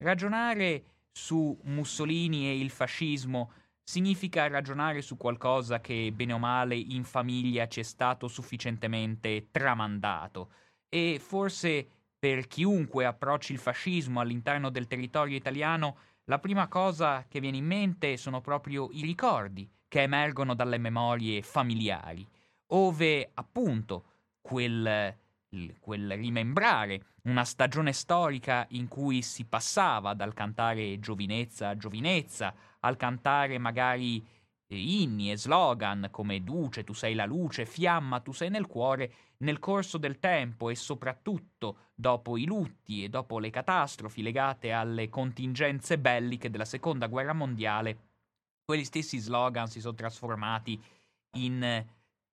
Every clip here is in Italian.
ragionare su Mussolini e il fascismo significa ragionare su qualcosa che bene o male in famiglia ci è stato sufficientemente tramandato. E forse per chiunque approcci il fascismo all'interno del territorio italiano la prima cosa che viene in mente sono proprio i ricordi che emergono dalle memorie familiari, ove appunto quel, quel rimembrare una stagione storica in cui si passava dal cantare giovinezza a giovinezza al cantare magari eh, inni e slogan come Duce, tu sei la luce, Fiamma, tu sei nel cuore, nel corso del tempo e soprattutto dopo i lutti e dopo le catastrofi legate alle contingenze belliche della seconda guerra mondiale, quegli stessi slogan si sono trasformati in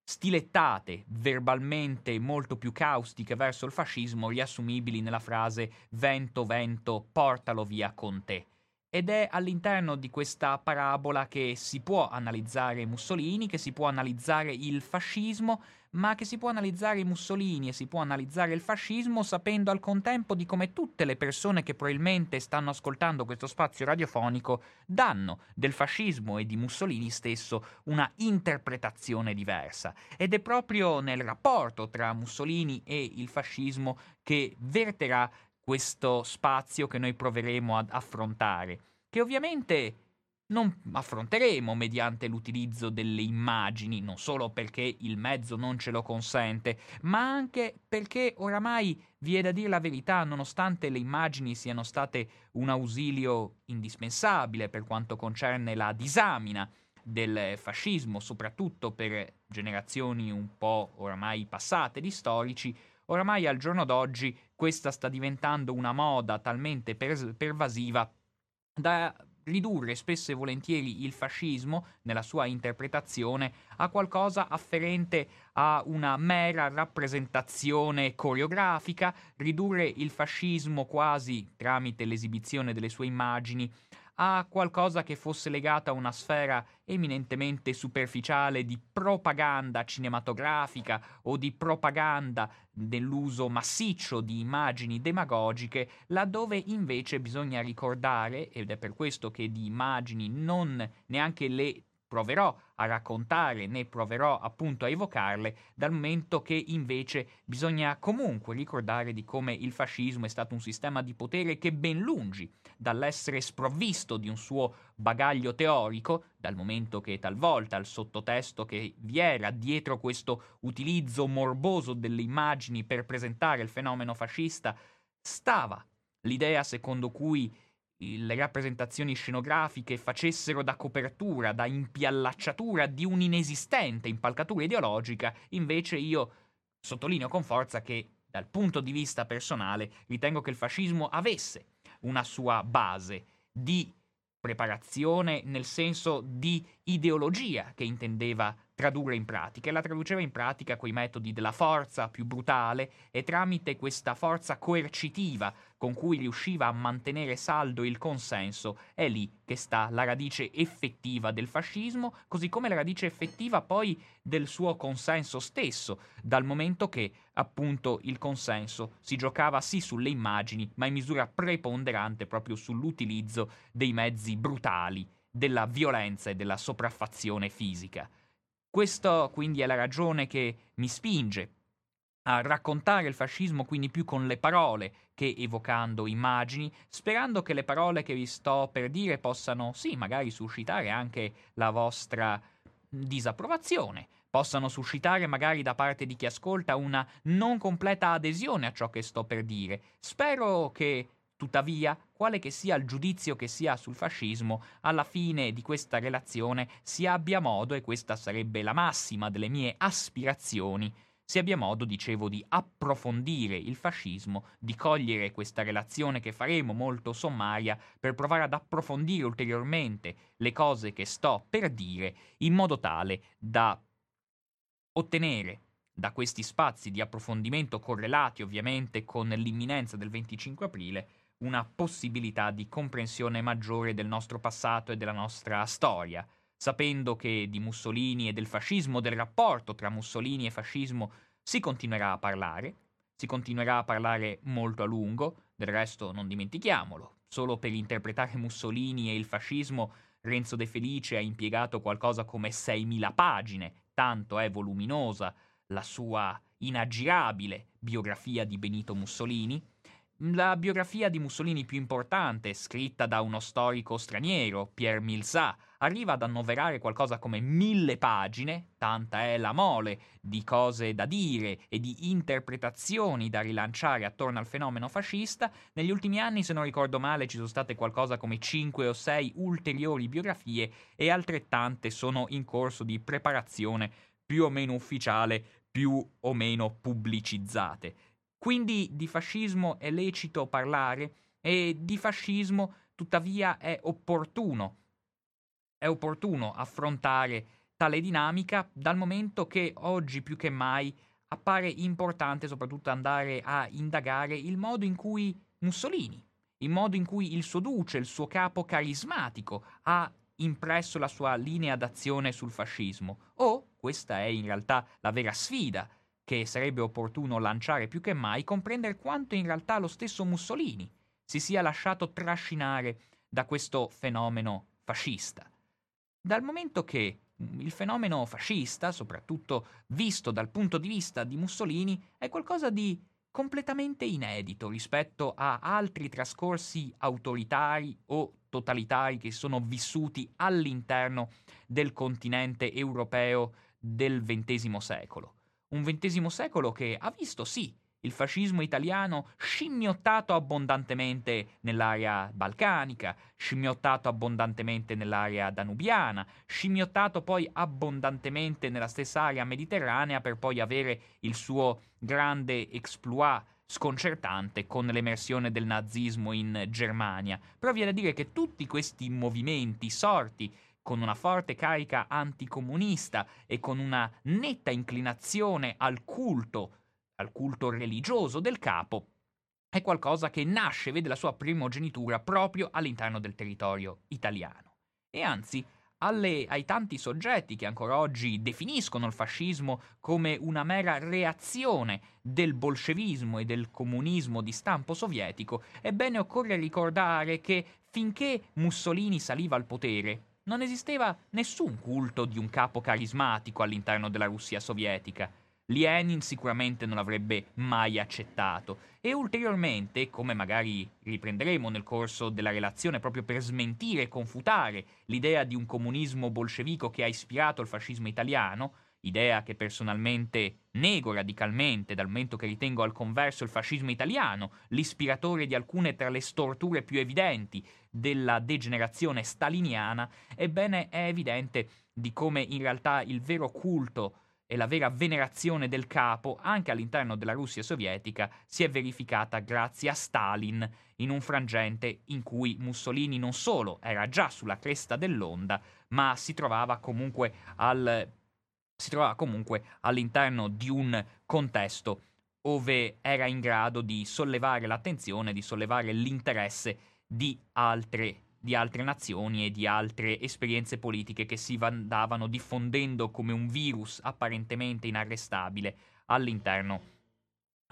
stilettate verbalmente molto più caustiche verso il fascismo, riassumibili nella frase vento, vento, portalo via con te. Ed è all'interno di questa parabola che si può analizzare Mussolini, che si può analizzare il fascismo, ma che si può analizzare Mussolini e si può analizzare il fascismo sapendo al contempo di come tutte le persone che probabilmente stanno ascoltando questo spazio radiofonico danno del fascismo e di Mussolini stesso una interpretazione diversa. Ed è proprio nel rapporto tra Mussolini e il fascismo che verterà questo spazio che noi proveremo ad affrontare, che ovviamente non affronteremo mediante l'utilizzo delle immagini, non solo perché il mezzo non ce lo consente, ma anche perché oramai vi è da dire la verità, nonostante le immagini siano state un ausilio indispensabile per quanto concerne la disamina del fascismo, soprattutto per generazioni un po' oramai passate di storici, Oramai al giorno d'oggi questa sta diventando una moda talmente per- pervasiva da ridurre spesso e volentieri il fascismo, nella sua interpretazione, a qualcosa afferente a una mera rappresentazione coreografica, ridurre il fascismo quasi tramite l'esibizione delle sue immagini a qualcosa che fosse legato a una sfera eminentemente superficiale di propaganda cinematografica o di propaganda dell'uso massiccio di immagini demagogiche, laddove invece bisogna ricordare, ed è per questo che di immagini non neanche le proverò a raccontare né proverò appunto a evocarle, dal momento che invece bisogna comunque ricordare di come il fascismo è stato un sistema di potere che ben lungi dall'essere sprovvisto di un suo bagaglio teorico, dal momento che talvolta il sottotesto che vi era dietro questo utilizzo morboso delle immagini per presentare il fenomeno fascista, stava l'idea secondo cui le rappresentazioni scenografiche facessero da copertura, da impiallacciatura di un'inesistente impalcatura ideologica, invece io sottolineo con forza che dal punto di vista personale ritengo che il fascismo avesse una sua base di preparazione nel senso di ideologia che intendeva tradurre in pratica e la traduceva in pratica coi metodi della forza più brutale e tramite questa forza coercitiva con cui riusciva a mantenere saldo il consenso, è lì che sta la radice effettiva del fascismo, così come la radice effettiva poi del suo consenso stesso, dal momento che appunto il consenso si giocava sì sulle immagini, ma in misura preponderante proprio sull'utilizzo dei mezzi brutali, della violenza e della sopraffazione fisica. Questo quindi è la ragione che mi spinge a raccontare il fascismo quindi più con le parole che evocando immagini, sperando che le parole che vi sto per dire possano, sì, magari suscitare anche la vostra disapprovazione, possano suscitare magari da parte di chi ascolta una non completa adesione a ciò che sto per dire. Spero che Tuttavia, quale che sia il giudizio che si ha sul fascismo, alla fine di questa relazione si abbia modo, e questa sarebbe la massima delle mie aspirazioni, si abbia modo, dicevo, di approfondire il fascismo, di cogliere questa relazione che faremo molto sommaria per provare ad approfondire ulteriormente le cose che sto per dire, in modo tale da ottenere da questi spazi di approfondimento correlati ovviamente con l'imminenza del 25 aprile una possibilità di comprensione maggiore del nostro passato e della nostra storia, sapendo che di Mussolini e del fascismo, del rapporto tra Mussolini e fascismo, si continuerà a parlare, si continuerà a parlare molto a lungo, del resto non dimentichiamolo, solo per interpretare Mussolini e il fascismo Renzo De Felice ha impiegato qualcosa come 6.000 pagine, tanto è voluminosa la sua inaggirabile biografia di Benito Mussolini, la biografia di Mussolini più importante, scritta da uno storico straniero, Pierre Milsat, arriva ad annoverare qualcosa come mille pagine, tanta è la mole di cose da dire e di interpretazioni da rilanciare attorno al fenomeno fascista. Negli ultimi anni, se non ricordo male, ci sono state qualcosa come cinque o sei ulteriori biografie e altrettante sono in corso di preparazione più o meno ufficiale, più o meno pubblicizzate. Quindi di fascismo è lecito parlare e di fascismo tuttavia è opportuno, è opportuno affrontare tale dinamica dal momento che oggi più che mai appare importante soprattutto andare a indagare il modo in cui Mussolini, il modo in cui il suo duce, il suo capo carismatico ha impresso la sua linea d'azione sul fascismo. O, questa è in realtà la vera sfida che sarebbe opportuno lanciare più che mai, comprendere quanto in realtà lo stesso Mussolini si sia lasciato trascinare da questo fenomeno fascista. Dal momento che mm, il fenomeno fascista, soprattutto visto dal punto di vista di Mussolini, è qualcosa di completamente inedito rispetto a altri trascorsi autoritari o totalitari che sono vissuti all'interno del continente europeo del XX secolo. Un XX secolo che ha visto, sì, il fascismo italiano scimmiottato abbondantemente nell'area balcanica, scimmiottato abbondantemente nell'area danubiana, scimmiottato poi abbondantemente nella stessa area mediterranea per poi avere il suo grande exploit sconcertante con l'emersione del nazismo in Germania. Però viene a dire che tutti questi movimenti sorti con una forte carica anticomunista e con una netta inclinazione al culto, al culto religioso del capo, è qualcosa che nasce, vede la sua primogenitura proprio all'interno del territorio italiano. E anzi, alle, ai tanti soggetti che ancora oggi definiscono il fascismo come una mera reazione del bolscevismo e del comunismo di stampo sovietico, ebbene occorre ricordare che finché Mussolini saliva al potere, non esisteva nessun culto di un capo carismatico all'interno della Russia sovietica. Lenin sicuramente non l'avrebbe mai accettato. E ulteriormente, come magari riprenderemo nel corso della relazione proprio per smentire e confutare l'idea di un comunismo bolscevico che ha ispirato il fascismo italiano, idea che personalmente nego radicalmente dal momento che ritengo al converso il fascismo italiano, l'ispiratore di alcune tra le storture più evidenti della degenerazione staliniana, ebbene è evidente di come in realtà il vero culto e la vera venerazione del capo anche all'interno della Russia sovietica si è verificata grazie a Stalin in un frangente in cui Mussolini non solo era già sulla cresta dell'onda, ma si trovava comunque al si trovava comunque all'interno di un contesto dove era in grado di sollevare l'attenzione, di sollevare l'interesse di altre, di altre nazioni e di altre esperienze politiche che si andavano diffondendo come un virus apparentemente inarrestabile all'interno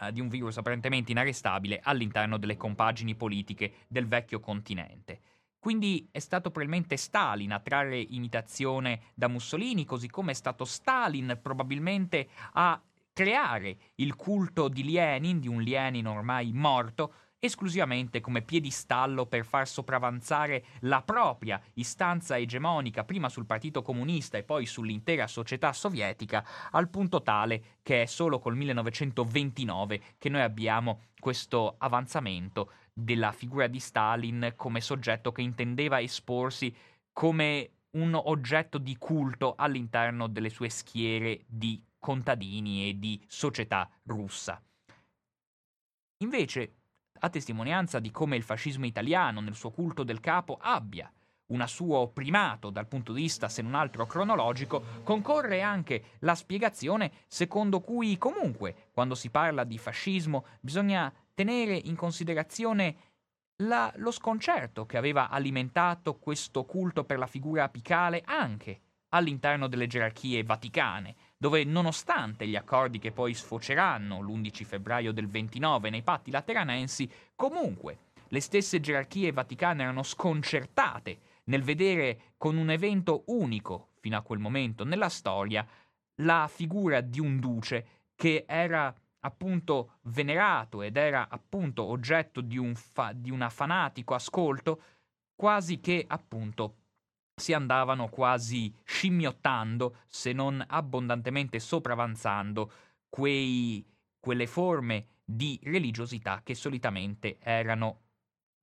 eh, di un virus apparentemente inarrestabile all'interno delle compagini politiche del vecchio continente. Quindi è stato probabilmente Stalin a trarre imitazione da Mussolini, così come è stato Stalin probabilmente a creare il culto di Lenin, di un Lenin ormai morto, esclusivamente come piedistallo per far sopravanzare la propria istanza egemonica prima sul Partito Comunista e poi sull'intera società sovietica, al punto tale che è solo col 1929 che noi abbiamo questo avanzamento della figura di Stalin come soggetto che intendeva esporsi come un oggetto di culto all'interno delle sue schiere di contadini e di società russa. Invece, a testimonianza di come il fascismo italiano nel suo culto del capo abbia un suo primato dal punto di vista, se non altro cronologico, concorre anche la spiegazione secondo cui comunque, quando si parla di fascismo, bisogna tenere in considerazione la, lo sconcerto che aveva alimentato questo culto per la figura apicale anche all'interno delle gerarchie vaticane, dove nonostante gli accordi che poi sfoceranno l'11 febbraio del 29 nei patti lateranensi, comunque le stesse gerarchie vaticane erano sconcertate nel vedere con un evento unico fino a quel momento nella storia la figura di un duce che era appunto venerato ed era appunto oggetto di un, fa- di fanatico ascolto, quasi che appunto si andavano quasi scimmiottando, se non abbondantemente sopravanzando, quei, quelle forme di religiosità che solitamente erano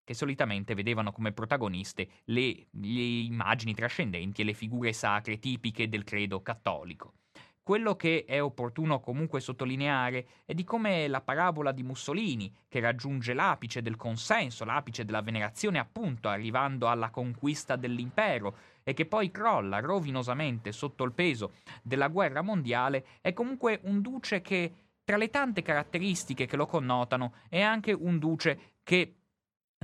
che solitamente vedevano come protagoniste le, le immagini trascendenti e le figure sacre tipiche del credo cattolico. Quello che è opportuno comunque sottolineare è di come la parabola di Mussolini, che raggiunge l'apice del consenso, l'apice della venerazione appunto, arrivando alla conquista dell'impero, e che poi crolla rovinosamente sotto il peso della guerra mondiale, è comunque un duce che, tra le tante caratteristiche che lo connotano, è anche un duce che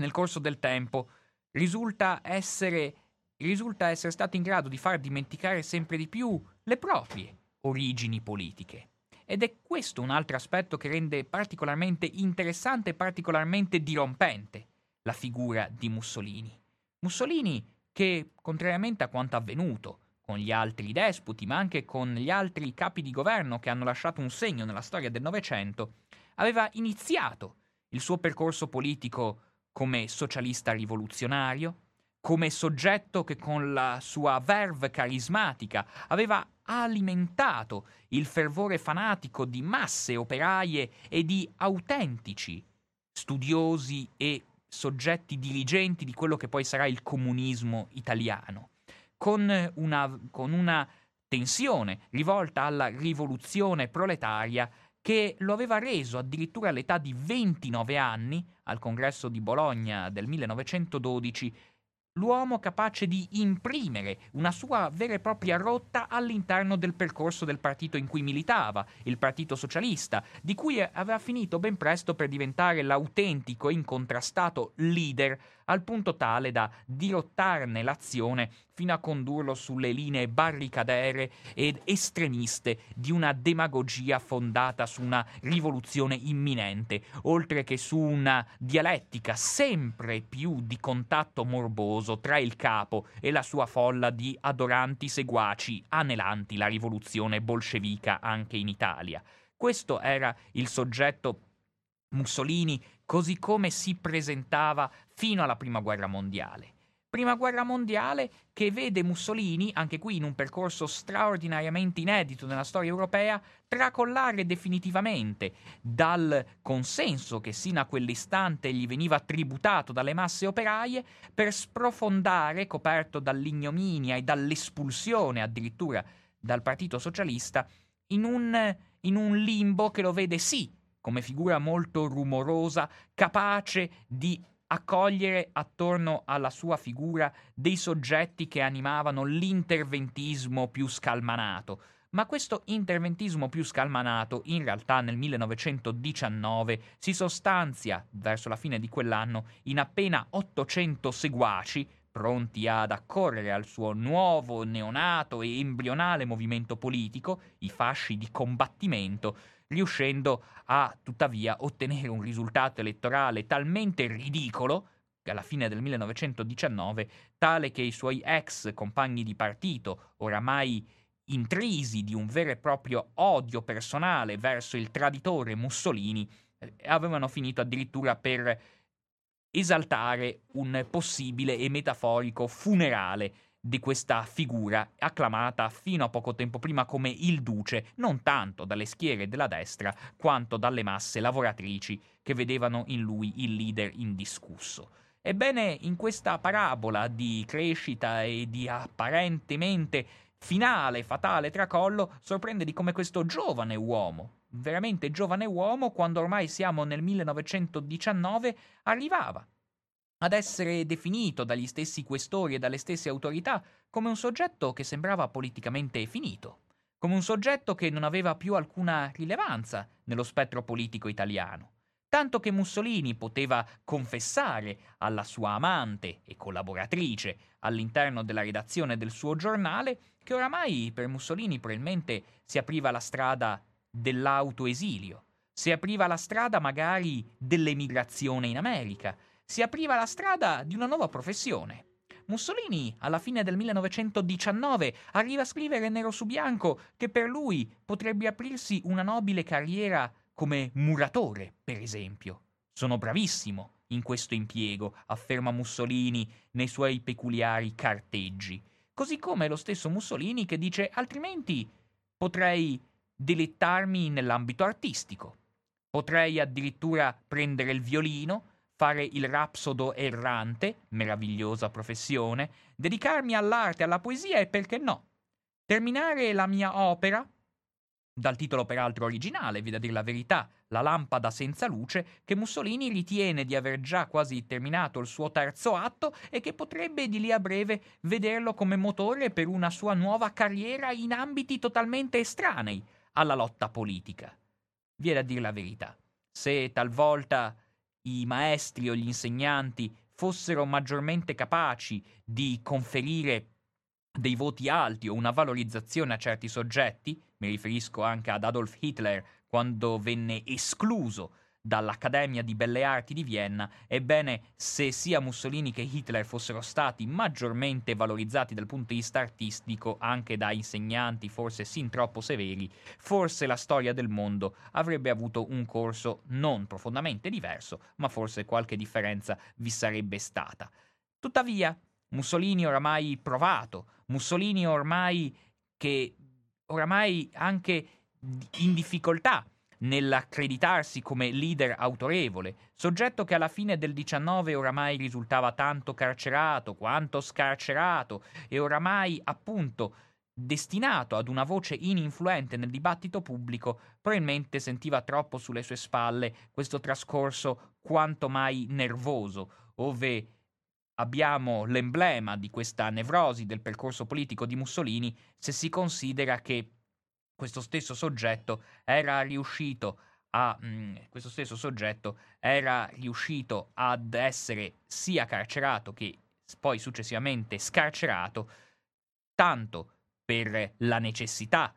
nel corso del tempo risulta essere, risulta essere stato in grado di far dimenticare sempre di più le proprie origini politiche. Ed è questo un altro aspetto che rende particolarmente interessante e particolarmente dirompente la figura di Mussolini. Mussolini che, contrariamente a quanto avvenuto con gli altri despoti, ma anche con gli altri capi di governo che hanno lasciato un segno nella storia del Novecento, aveva iniziato il suo percorso politico come socialista rivoluzionario, come soggetto che con la sua verve carismatica aveva alimentato il fervore fanatico di masse operaie e di autentici studiosi e soggetti dirigenti di quello che poi sarà il comunismo italiano, con una, con una tensione rivolta alla rivoluzione proletaria che lo aveva reso addirittura all'età di 29 anni, al congresso di Bologna del 1912, l'uomo capace di imprimere una sua vera e propria rotta all'interno del percorso del partito in cui militava, il Partito Socialista, di cui aveva finito ben presto per diventare l'autentico e incontrastato leader al punto tale da dirottarne l'azione fino a condurlo sulle linee barricadere ed estremiste di una demagogia fondata su una rivoluzione imminente, oltre che su una dialettica sempre più di contatto morboso tra il capo e la sua folla di adoranti seguaci anelanti la rivoluzione bolscevica anche in Italia. Questo era il soggetto Mussolini così come si presentava fino alla Prima Guerra Mondiale. Prima Guerra Mondiale che vede Mussolini, anche qui in un percorso straordinariamente inedito nella storia europea, tracollare definitivamente dal consenso che sino a quell'istante gli veniva tributato dalle masse operaie per sprofondare, coperto dall'ignominia e dall'espulsione addirittura dal Partito Socialista, in un, in un limbo che lo vede sì come figura molto rumorosa, capace di accogliere attorno alla sua figura dei soggetti che animavano l'interventismo più scalmanato. Ma questo interventismo più scalmanato in realtà nel 1919 si sostanzia, verso la fine di quell'anno, in appena 800 seguaci, pronti ad accorrere al suo nuovo, neonato e embrionale movimento politico, i fasci di combattimento, riuscendo a tuttavia ottenere un risultato elettorale talmente ridicolo alla fine del 1919, tale che i suoi ex compagni di partito, oramai intrisi di un vero e proprio odio personale verso il traditore Mussolini, eh, avevano finito addirittura per esaltare un possibile e metaforico funerale di questa figura acclamata fino a poco tempo prima come il duce, non tanto dalle schiere della destra quanto dalle masse lavoratrici che vedevano in lui il leader indiscusso. Ebbene, in questa parabola di crescita e di apparentemente finale, fatale tracollo, sorprende di come questo giovane uomo, veramente giovane uomo, quando ormai siamo nel 1919, arrivava ad essere definito dagli stessi questori e dalle stesse autorità come un soggetto che sembrava politicamente finito, come un soggetto che non aveva più alcuna rilevanza nello spettro politico italiano, tanto che Mussolini poteva confessare alla sua amante e collaboratrice all'interno della redazione del suo giornale che oramai per Mussolini probabilmente si apriva la strada dell'autoesilio, si apriva la strada magari dell'emigrazione in America, si apriva la strada di una nuova professione. Mussolini, alla fine del 1919, arriva a scrivere nero su bianco che per lui potrebbe aprirsi una nobile carriera come muratore, per esempio. Sono bravissimo in questo impiego, afferma Mussolini nei suoi peculiari carteggi. Così come lo stesso Mussolini che dice altrimenti potrei delettarmi nell'ambito artistico. Potrei addirittura prendere il violino, fare il rapsodo errante, meravigliosa professione, dedicarmi all'arte, alla poesia e perché no, terminare la mia opera, dal titolo peraltro originale, vi da dire la verità, La lampada senza luce, che Mussolini ritiene di aver già quasi terminato il suo terzo atto e che potrebbe di lì a breve vederlo come motore per una sua nuova carriera in ambiti totalmente estranei alla lotta politica. Viene a dire la verità. Se talvolta i maestri o gli insegnanti fossero maggiormente capaci di conferire dei voti alti o una valorizzazione a certi soggetti, mi riferisco anche ad Adolf Hitler quando venne escluso dall'Accademia di Belle Arti di Vienna, ebbene, se sia Mussolini che Hitler fossero stati maggiormente valorizzati dal punto di vista artistico anche da insegnanti forse sin troppo severi, forse la storia del mondo avrebbe avuto un corso non profondamente diverso, ma forse qualche differenza vi sarebbe stata. Tuttavia, Mussolini oramai provato, Mussolini ormai che oramai anche in difficoltà nell'accreditarsi come leader autorevole, soggetto che alla fine del 19 oramai risultava tanto carcerato quanto scarcerato e oramai appunto destinato ad una voce ininfluente nel dibattito pubblico, probabilmente sentiva troppo sulle sue spalle questo trascorso quanto mai nervoso, ove abbiamo l'emblema di questa nevrosi del percorso politico di Mussolini se si considera che questo stesso soggetto era riuscito a mh, mm, questo stesso soggetto era riuscito ad essere sia carcerato che poi successivamente scarcerato tanto per la necessità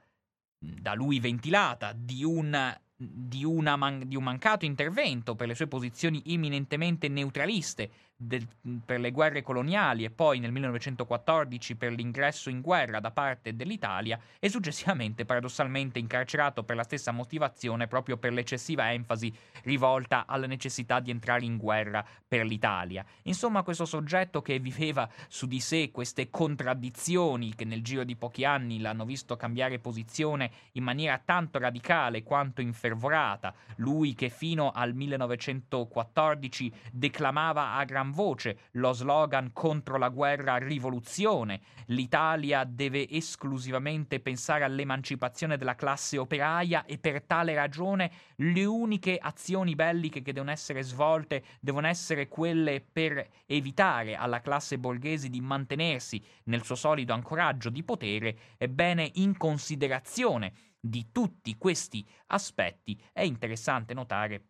mm, da lui ventilata di un, di, man- di un mancato intervento per le sue posizioni eminentemente neutraliste del, per le guerre coloniali e poi nel 1914 per l'ingresso in guerra da parte dell'Italia e successivamente paradossalmente incarcerato per la stessa motivazione proprio per l'eccessiva enfasi rivolta alla necessità di entrare in guerra per l'Italia. Insomma questo soggetto che viveva su di sé queste contraddizioni che nel giro di pochi anni l'hanno visto cambiare posizione in maniera tanto radicale quanto infervorata, lui che fino al 1914 declamava a gran voce lo slogan contro la guerra rivoluzione. L'Italia deve esclusivamente pensare all'emancipazione della classe operaia e per tale ragione le uniche azioni belliche che devono essere svolte devono essere quelle per evitare alla classe borghese di mantenersi nel suo solido ancoraggio di potere, ebbene in considerazione di tutti questi aspetti è interessante notare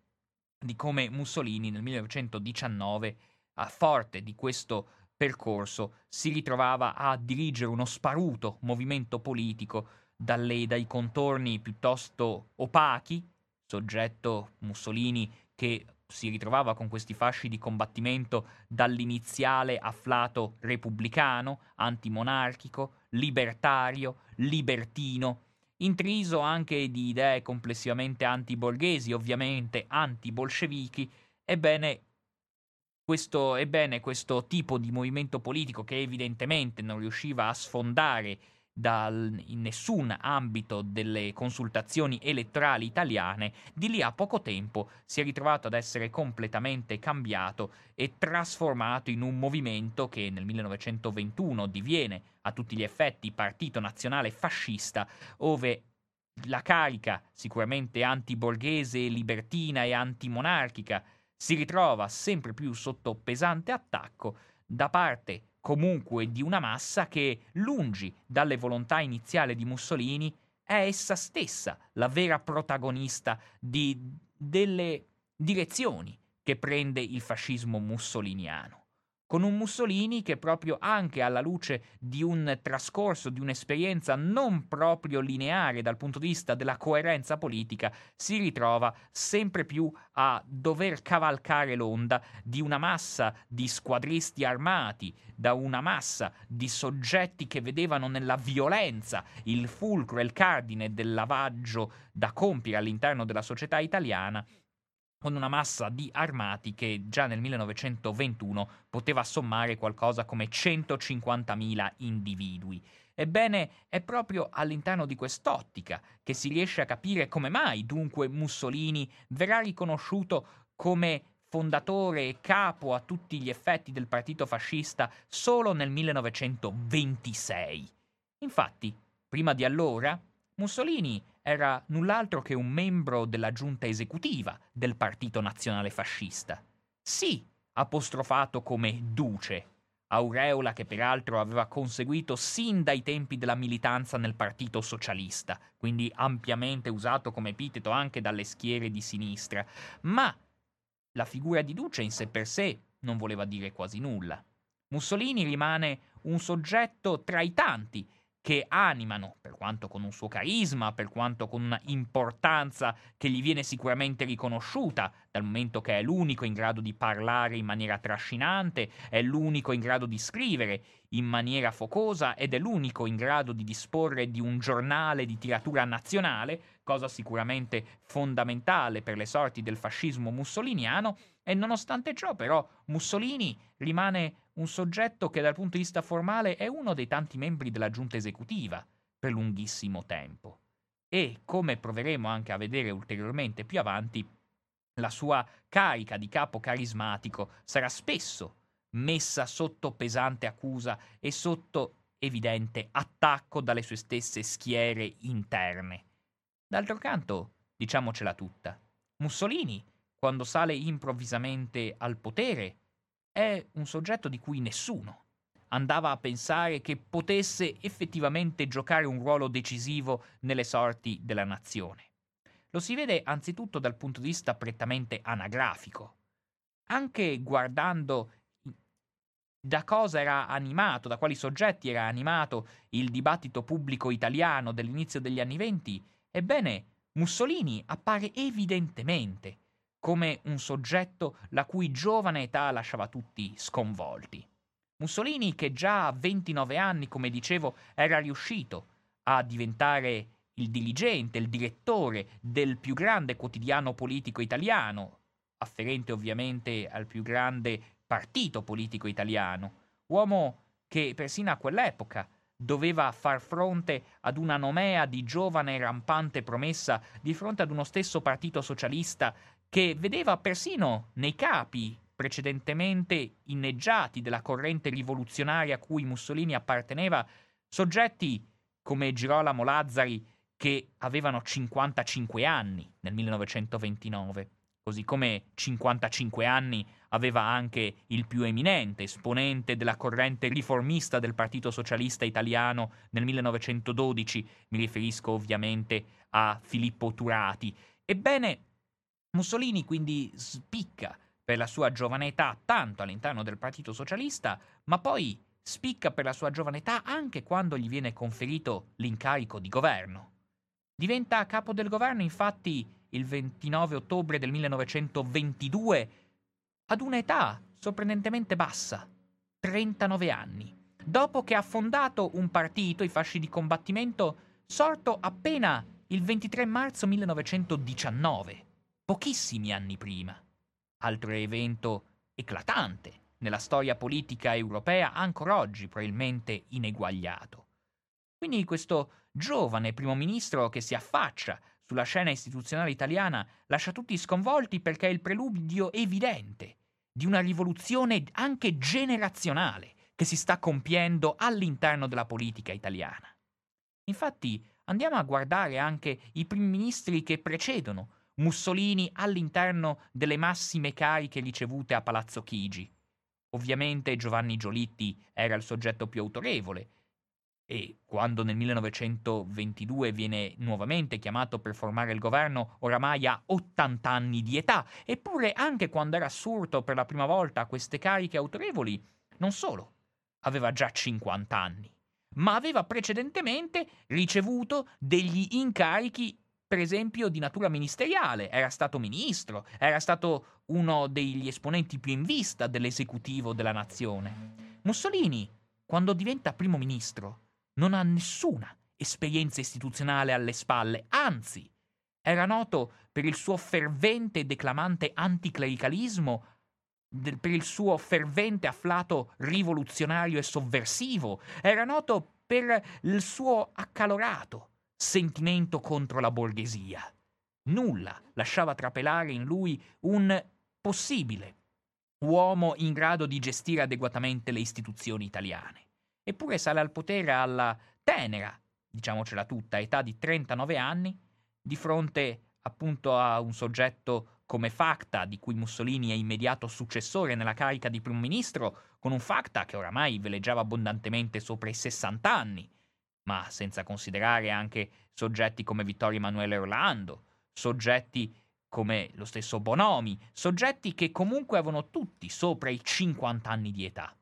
di come Mussolini nel 1919 a forte di questo percorso, si ritrovava a dirigere uno sparuto movimento politico dalle, dai contorni piuttosto opachi, soggetto Mussolini che si ritrovava con questi fasci di combattimento dall'iniziale afflato repubblicano, antimonarchico, libertario, libertino, intriso anche di idee complessivamente antiborghesi, ovviamente antibolscevichi, ebbene questo, ebbene, questo tipo di movimento politico che evidentemente non riusciva a sfondare dal, in nessun ambito delle consultazioni elettorali italiane, di lì a poco tempo si è ritrovato ad essere completamente cambiato e trasformato in un movimento che nel 1921 diviene a tutti gli effetti Partito Nazionale Fascista, ove la carica sicuramente antiborghese, libertina e antimonarchica si ritrova sempre più sotto pesante attacco da parte comunque di una massa che, lungi dalle volontà iniziali di Mussolini, è essa stessa la vera protagonista di, delle direzioni che prende il fascismo mussoliniano. Con un Mussolini che proprio anche alla luce di un trascorso, di un'esperienza non proprio lineare dal punto di vista della coerenza politica, si ritrova sempre più a dover cavalcare l'onda di una massa di squadristi armati, da una massa di soggetti che vedevano nella violenza il fulcro il cardine del lavaggio da compiere all'interno della società italiana con una massa di armati che già nel 1921 poteva sommare qualcosa come 150.000 individui. Ebbene, è proprio all'interno di quest'ottica che si riesce a capire come mai dunque Mussolini verrà riconosciuto come fondatore e capo a tutti gli effetti del partito fascista solo nel 1926. Infatti, prima di allora, Mussolini era null'altro che un membro della giunta esecutiva del Partito Nazionale Fascista. Sì, apostrofato come duce, aureola che peraltro aveva conseguito sin dai tempi della militanza nel Partito Socialista, quindi ampiamente usato come epiteto anche dalle schiere di sinistra, ma la figura di duce in sé per sé non voleva dire quasi nulla. Mussolini rimane un soggetto tra i tanti che animano, per quanto con un suo carisma, per quanto con una importanza che gli viene sicuramente riconosciuta, dal momento che è l'unico in grado di parlare in maniera trascinante, è l'unico in grado di scrivere in maniera focosa ed è l'unico in grado di disporre di un giornale di tiratura nazionale, cosa sicuramente fondamentale per le sorti del fascismo mussoliniano, e nonostante ciò però Mussolini rimane un soggetto che dal punto di vista formale è uno dei tanti membri della giunta esecutiva per lunghissimo tempo. E, come proveremo anche a vedere ulteriormente più avanti, la sua carica di capo carismatico sarà spesso messa sotto pesante accusa e sotto evidente attacco dalle sue stesse schiere interne. D'altro canto, diciamocela tutta, Mussolini, quando sale improvvisamente al potere, è un soggetto di cui nessuno andava a pensare che potesse effettivamente giocare un ruolo decisivo nelle sorti della nazione. Lo si vede anzitutto dal punto di vista prettamente anagrafico. Anche guardando da cosa era animato, da quali soggetti era animato il dibattito pubblico italiano dell'inizio degli anni venti, ebbene, Mussolini appare evidentemente come un soggetto la cui giovane età lasciava tutti sconvolti. Mussolini, che già a 29 anni, come dicevo, era riuscito a diventare il dirigente, il direttore del più grande quotidiano politico italiano, afferente ovviamente al più grande partito politico italiano, uomo che persino a quell'epoca doveva far fronte ad una nomea di giovane rampante promessa di fronte ad uno stesso partito socialista che vedeva persino nei capi precedentemente inneggiati della corrente rivoluzionaria a cui Mussolini apparteneva soggetti come Girolamo Lazzari che avevano 55 anni nel 1929, così come 55 anni aveva anche il più eminente esponente della corrente riformista del Partito Socialista Italiano nel 1912, mi riferisco ovviamente a Filippo Turati. Ebbene, Mussolini quindi spicca per la sua giovane età tanto all'interno del Partito Socialista, ma poi spicca per la sua giovane età anche quando gli viene conferito l'incarico di governo. Diventa capo del governo infatti il 29 ottobre del 1922 ad un'età sorprendentemente bassa, 39 anni, dopo che ha fondato un partito, i fasci di combattimento, sorto appena il 23 marzo 1919 pochissimi anni prima. Altro evento eclatante nella storia politica europea, ancora oggi probabilmente ineguagliato. Quindi questo giovane primo ministro che si affaccia sulla scena istituzionale italiana lascia tutti sconvolti perché è il preludio evidente di una rivoluzione anche generazionale che si sta compiendo all'interno della politica italiana. Infatti andiamo a guardare anche i primi ministri che precedono Mussolini all'interno delle massime cariche ricevute a Palazzo Chigi. Ovviamente Giovanni Giolitti era il soggetto più autorevole e quando nel 1922 viene nuovamente chiamato per formare il governo, oramai ha 80 anni di età, eppure anche quando era assurto per la prima volta a queste cariche autorevoli, Non solo, aveva già 50 anni, ma aveva precedentemente ricevuto degli incarichi per esempio di natura ministeriale, era stato ministro, era stato uno degli esponenti più in vista dell'esecutivo della nazione. Mussolini, quando diventa primo ministro, non ha nessuna esperienza istituzionale alle spalle, anzi, era noto per il suo fervente e declamante anticlericalismo, per il suo fervente afflato rivoluzionario e sovversivo, era noto per il suo accalorato sentimento contro la borghesia. Nulla lasciava trapelare in lui un possibile uomo in grado di gestire adeguatamente le istituzioni italiane. Eppure sale al potere alla tenera, diciamocela tutta, età di 39 anni, di fronte appunto a un soggetto come Facta, di cui Mussolini è immediato successore nella carica di primo ministro, con un Facta che oramai veleggiava abbondantemente sopra i 60 anni, ma senza considerare anche soggetti come Vittorio Emanuele Orlando, soggetti come lo stesso Bonomi, soggetti che comunque avevano tutti sopra i 50 anni di età.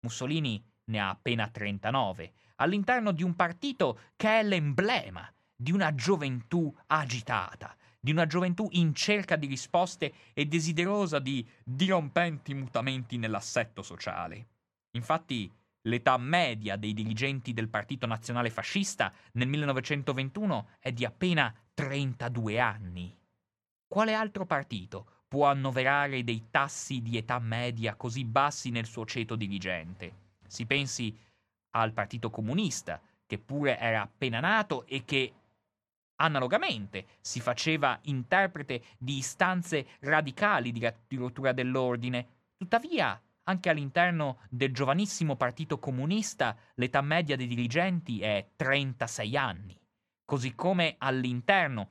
Mussolini ne ha appena 39, all'interno di un partito che è l'emblema di una gioventù agitata, di una gioventù in cerca di risposte e desiderosa di dirompenti mutamenti nell'assetto sociale. Infatti, L'età media dei dirigenti del Partito Nazionale Fascista nel 1921 è di appena 32 anni. Quale altro partito può annoverare dei tassi di età media così bassi nel suo ceto dirigente? Si pensi al Partito Comunista, che pure era appena nato e che analogamente si faceva interprete di istanze radicali di rottura dell'ordine. Tuttavia, anche all'interno del giovanissimo partito comunista l'età media dei dirigenti è 36 anni, così come all'interno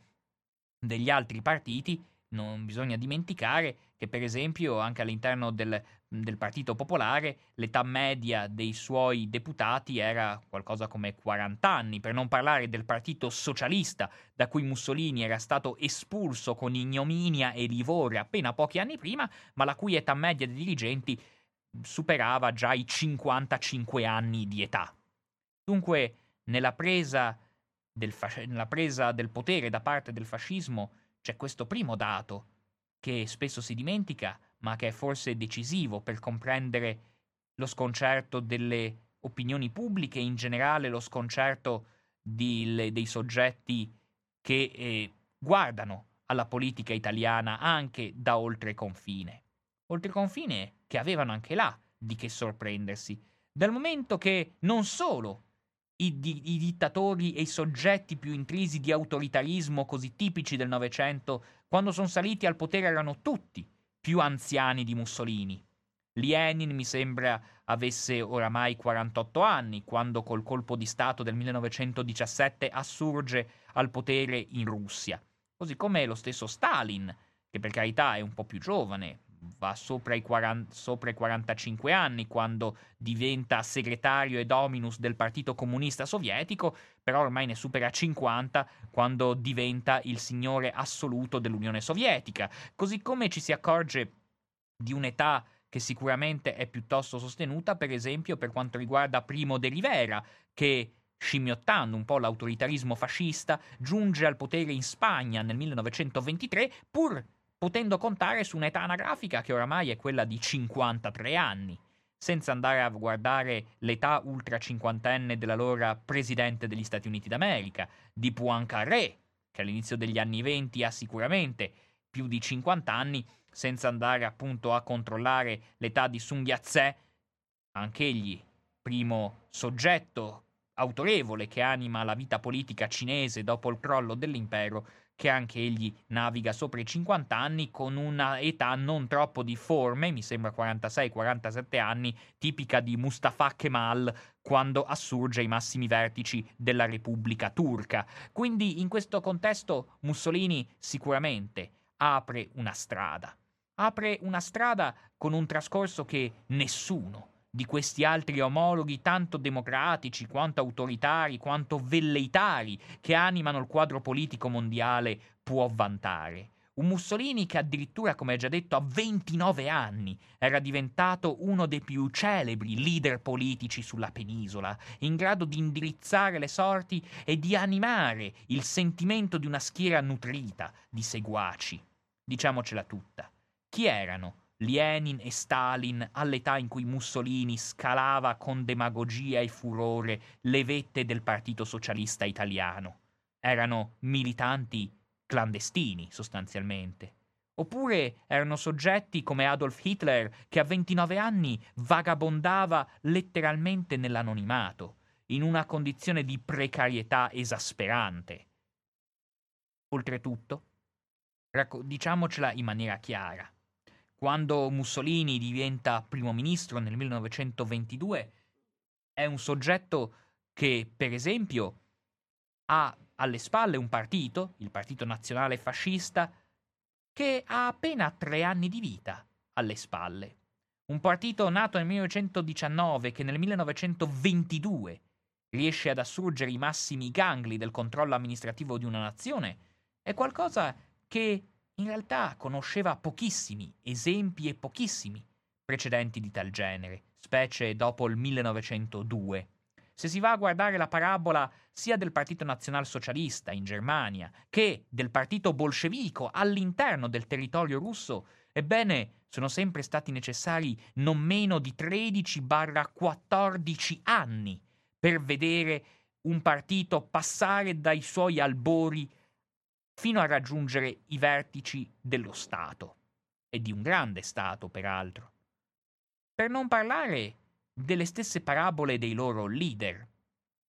degli altri partiti non bisogna dimenticare che per esempio anche all'interno del, del, Partito Popolare l'età media dei suoi deputati era qualcosa come 40 anni, per non parlare del Partito Socialista da cui Mussolini era stato espulso con ignominia e livore appena pochi anni prima, ma la cui età media dei dirigenti superava già i 55 anni di età. Dunque, nella presa del, fasc- nella presa del potere da parte del fascismo c'è questo primo dato che spesso si dimentica, ma che è forse decisivo per comprendere lo sconcerto delle opinioni pubbliche e in generale lo sconcerto di, le, dei soggetti che eh, guardano alla politica italiana anche da oltre confine. Oltre confine che avevano anche là di che sorprendersi, dal momento che non solo i, di, i dittatori e i soggetti più intrisi di autoritarismo così tipici del Novecento, quando sono saliti al potere erano tutti più anziani di Mussolini. Lenin mi sembra avesse oramai 48 anni quando col colpo di Stato del 1917 assurge al potere in Russia, così come lo stesso Stalin, che per carità è un po' più giovane, va sopra i, 40, sopra i 45 anni quando diventa segretario e dominus del Partito Comunista Sovietico, però ormai ne supera 50 quando diventa il signore assoluto dell'Unione Sovietica. Così come ci si accorge di un'età che sicuramente è piuttosto sostenuta, per esempio per quanto riguarda Primo de Rivera, che scimmiottando un po' l'autoritarismo fascista, giunge al potere in Spagna nel 1923 pur potendo contare su un'età anagrafica che oramai è quella di 53 anni, senza andare a guardare l'età ultra cinquantenne dell'allora presidente degli Stati Uniti d'America, di Poincaré, che all'inizio degli anni 20 ha sicuramente più di 50 anni, senza andare appunto a controllare l'età di Sun Yat-sen, anch'egli primo soggetto autorevole che anima la vita politica cinese dopo il crollo dell'impero, che anche egli naviga sopra i 50 anni con una età non troppo difforme, mi sembra 46-47 anni, tipica di Mustafa Kemal quando assurge ai massimi vertici della Repubblica turca. Quindi in questo contesto Mussolini sicuramente apre una strada. Apre una strada con un trascorso che nessuno di questi altri omologhi tanto democratici quanto autoritari quanto velleitari che animano il quadro politico mondiale può vantare. Un Mussolini che addirittura, come già detto, a 29 anni era diventato uno dei più celebri leader politici sulla penisola, in grado di indirizzare le sorti e di animare il sentimento di una schiera nutrita di seguaci. Diciamocela tutta. Chi erano Lenin e Stalin all'età in cui Mussolini scalava con demagogia e furore le vette del Partito Socialista Italiano? Erano militanti clandestini sostanzialmente. Oppure erano soggetti come Adolf Hitler che a 29 anni vagabondava letteralmente nell'anonimato, in una condizione di precarietà esasperante. Oltretutto, diciamocela in maniera chiara, quando Mussolini diventa primo ministro nel 1922, è un soggetto che, per esempio, ha alle spalle un partito, il Partito Nazionale Fascista, che ha appena tre anni di vita alle spalle. Un partito nato nel 1919 che nel 1922 riesce ad assurgere i massimi gangli del controllo amministrativo di una nazione, è qualcosa che in realtà conosceva pochissimi esempi e pochissimi precedenti di tal genere, specie dopo il 1902. Se si va a guardare la parabola sia del Partito Nazionalsocialista in Germania che del Partito bolscevico all'interno del territorio russo, ebbene, sono sempre stati necessari non meno di 13-14 anni per vedere un partito passare dai suoi albori fino a raggiungere i vertici dello Stato, e di un grande Stato peraltro. Per non parlare delle stesse parabole dei loro leader,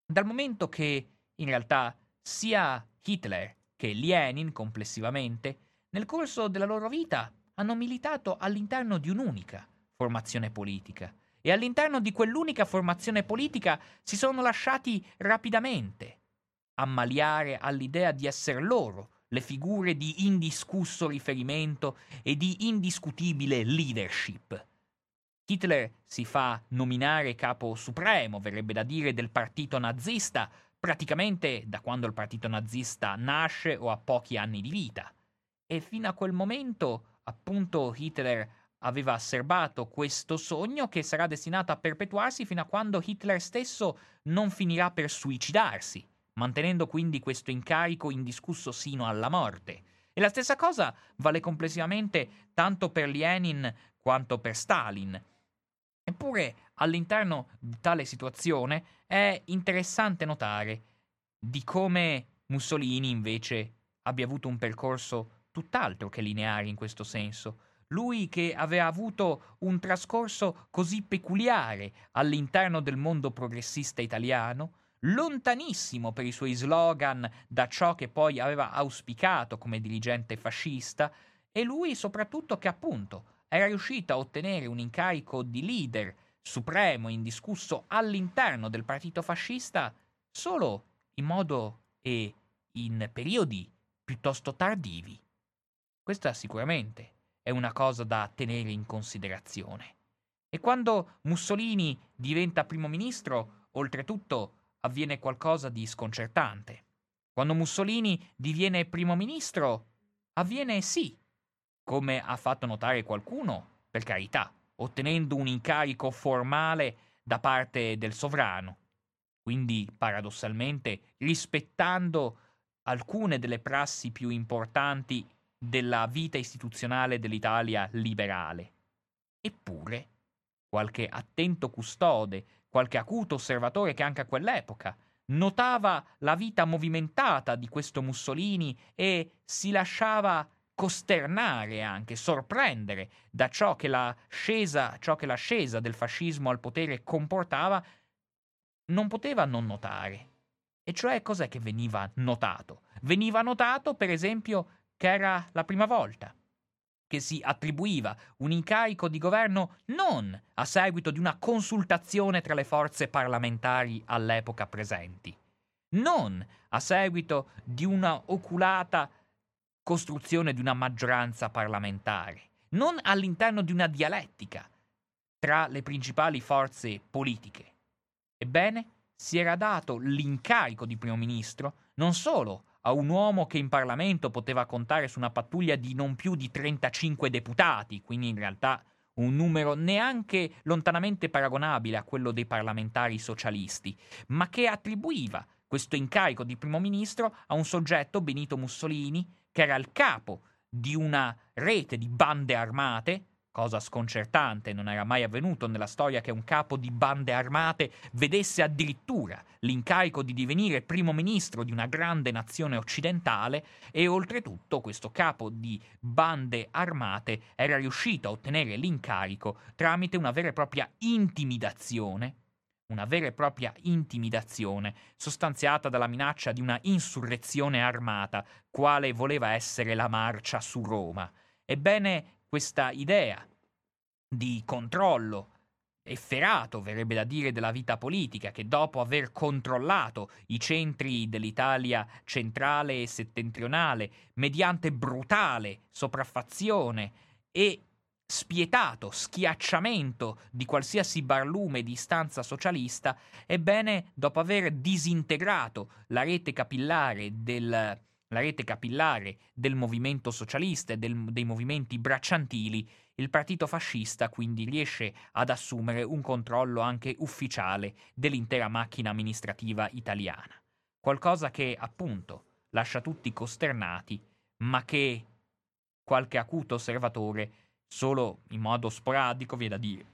dal momento che in realtà sia Hitler che Lenin complessivamente nel corso della loro vita hanno militato all'interno di un'unica formazione politica e all'interno di quell'unica formazione politica si sono lasciati rapidamente ammaliare all'idea di essere loro le figure di indiscusso riferimento e di indiscutibile leadership Hitler si fa nominare capo supremo, verrebbe da dire, del partito nazista, praticamente da quando il partito nazista nasce o ha pochi anni di vita. E fino a quel momento, appunto, Hitler aveva serbato questo sogno che sarà destinato a perpetuarsi fino a quando Hitler stesso non finirà per suicidarsi, mantenendo quindi questo incarico indiscusso sino alla morte. E la stessa cosa vale complessivamente tanto per Lenin quanto per Stalin. Eppure all'interno di tale situazione è interessante notare di come Mussolini invece abbia avuto un percorso tutt'altro che lineare in questo senso. Lui che aveva avuto un trascorso così peculiare all'interno del mondo progressista italiano, lontanissimo per i suoi slogan da ciò che poi aveva auspicato come dirigente fascista, e lui soprattutto che appunto era riuscito a ottenere un incarico di leader supremo indiscusso all'interno del partito fascista solo in modo e in periodi piuttosto tardivi. Questa sicuramente è una cosa da tenere in considerazione. E quando Mussolini diventa primo ministro, oltretutto avviene qualcosa di sconcertante. Quando Mussolini diviene primo ministro, avviene sì come ha fatto notare qualcuno, per carità, ottenendo un incarico formale da parte del sovrano, quindi paradossalmente rispettando alcune delle prassi più importanti della vita istituzionale dell'Italia liberale. Eppure, qualche attento custode, qualche acuto osservatore che anche a quell'epoca notava la vita movimentata di questo Mussolini e si lasciava costernare anche, sorprendere da ciò che l'ascesa, ciò che l'ascesa del fascismo al potere comportava, non poteva non notare. E cioè cos'è che veniva notato? Veniva notato, per esempio, che era la prima volta che si attribuiva un incarico di governo non a seguito di una consultazione tra le forze parlamentari all'epoca presenti, non a seguito di una oculata costruzione di una maggioranza parlamentare, non all'interno di una dialettica tra le principali forze politiche. Ebbene, si era dato l'incarico di primo ministro non solo a un uomo che in Parlamento poteva contare su una pattuglia di non più di 35 deputati, quindi in realtà un numero neanche lontanamente paragonabile a quello dei parlamentari socialisti, ma che attribuiva questo incarico di primo ministro a un soggetto, Benito Mussolini, che era il capo di una rete di bande armate, cosa sconcertante, non era mai avvenuto nella storia che un capo di bande armate vedesse addirittura l'incarico di divenire primo ministro di una grande nazione occidentale e oltretutto questo capo di bande armate era riuscito a ottenere l'incarico tramite una vera e propria intimidazione una vera e propria intimidazione, sostanziata dalla minaccia di una insurrezione armata, quale voleva essere la marcia su Roma. Ebbene, questa idea di controllo efferato, verrebbe da dire, della vita politica, che dopo aver controllato i centri dell'Italia centrale e settentrionale mediante brutale sopraffazione e spietato schiacciamento di qualsiasi barlume di istanza socialista, ebbene, dopo aver disintegrato la rete capillare del, la rete capillare del movimento socialista e del, dei movimenti bracciantili, il partito fascista quindi riesce ad assumere un controllo anche ufficiale dell'intera macchina amministrativa italiana. Qualcosa che, appunto, lascia tutti costernati, ma che qualche acuto osservatore solo in modo sporadico, vi è da dire.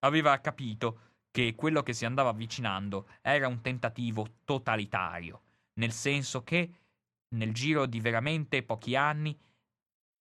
Aveva capito che quello che si andava avvicinando era un tentativo totalitario, nel senso che nel giro di veramente pochi anni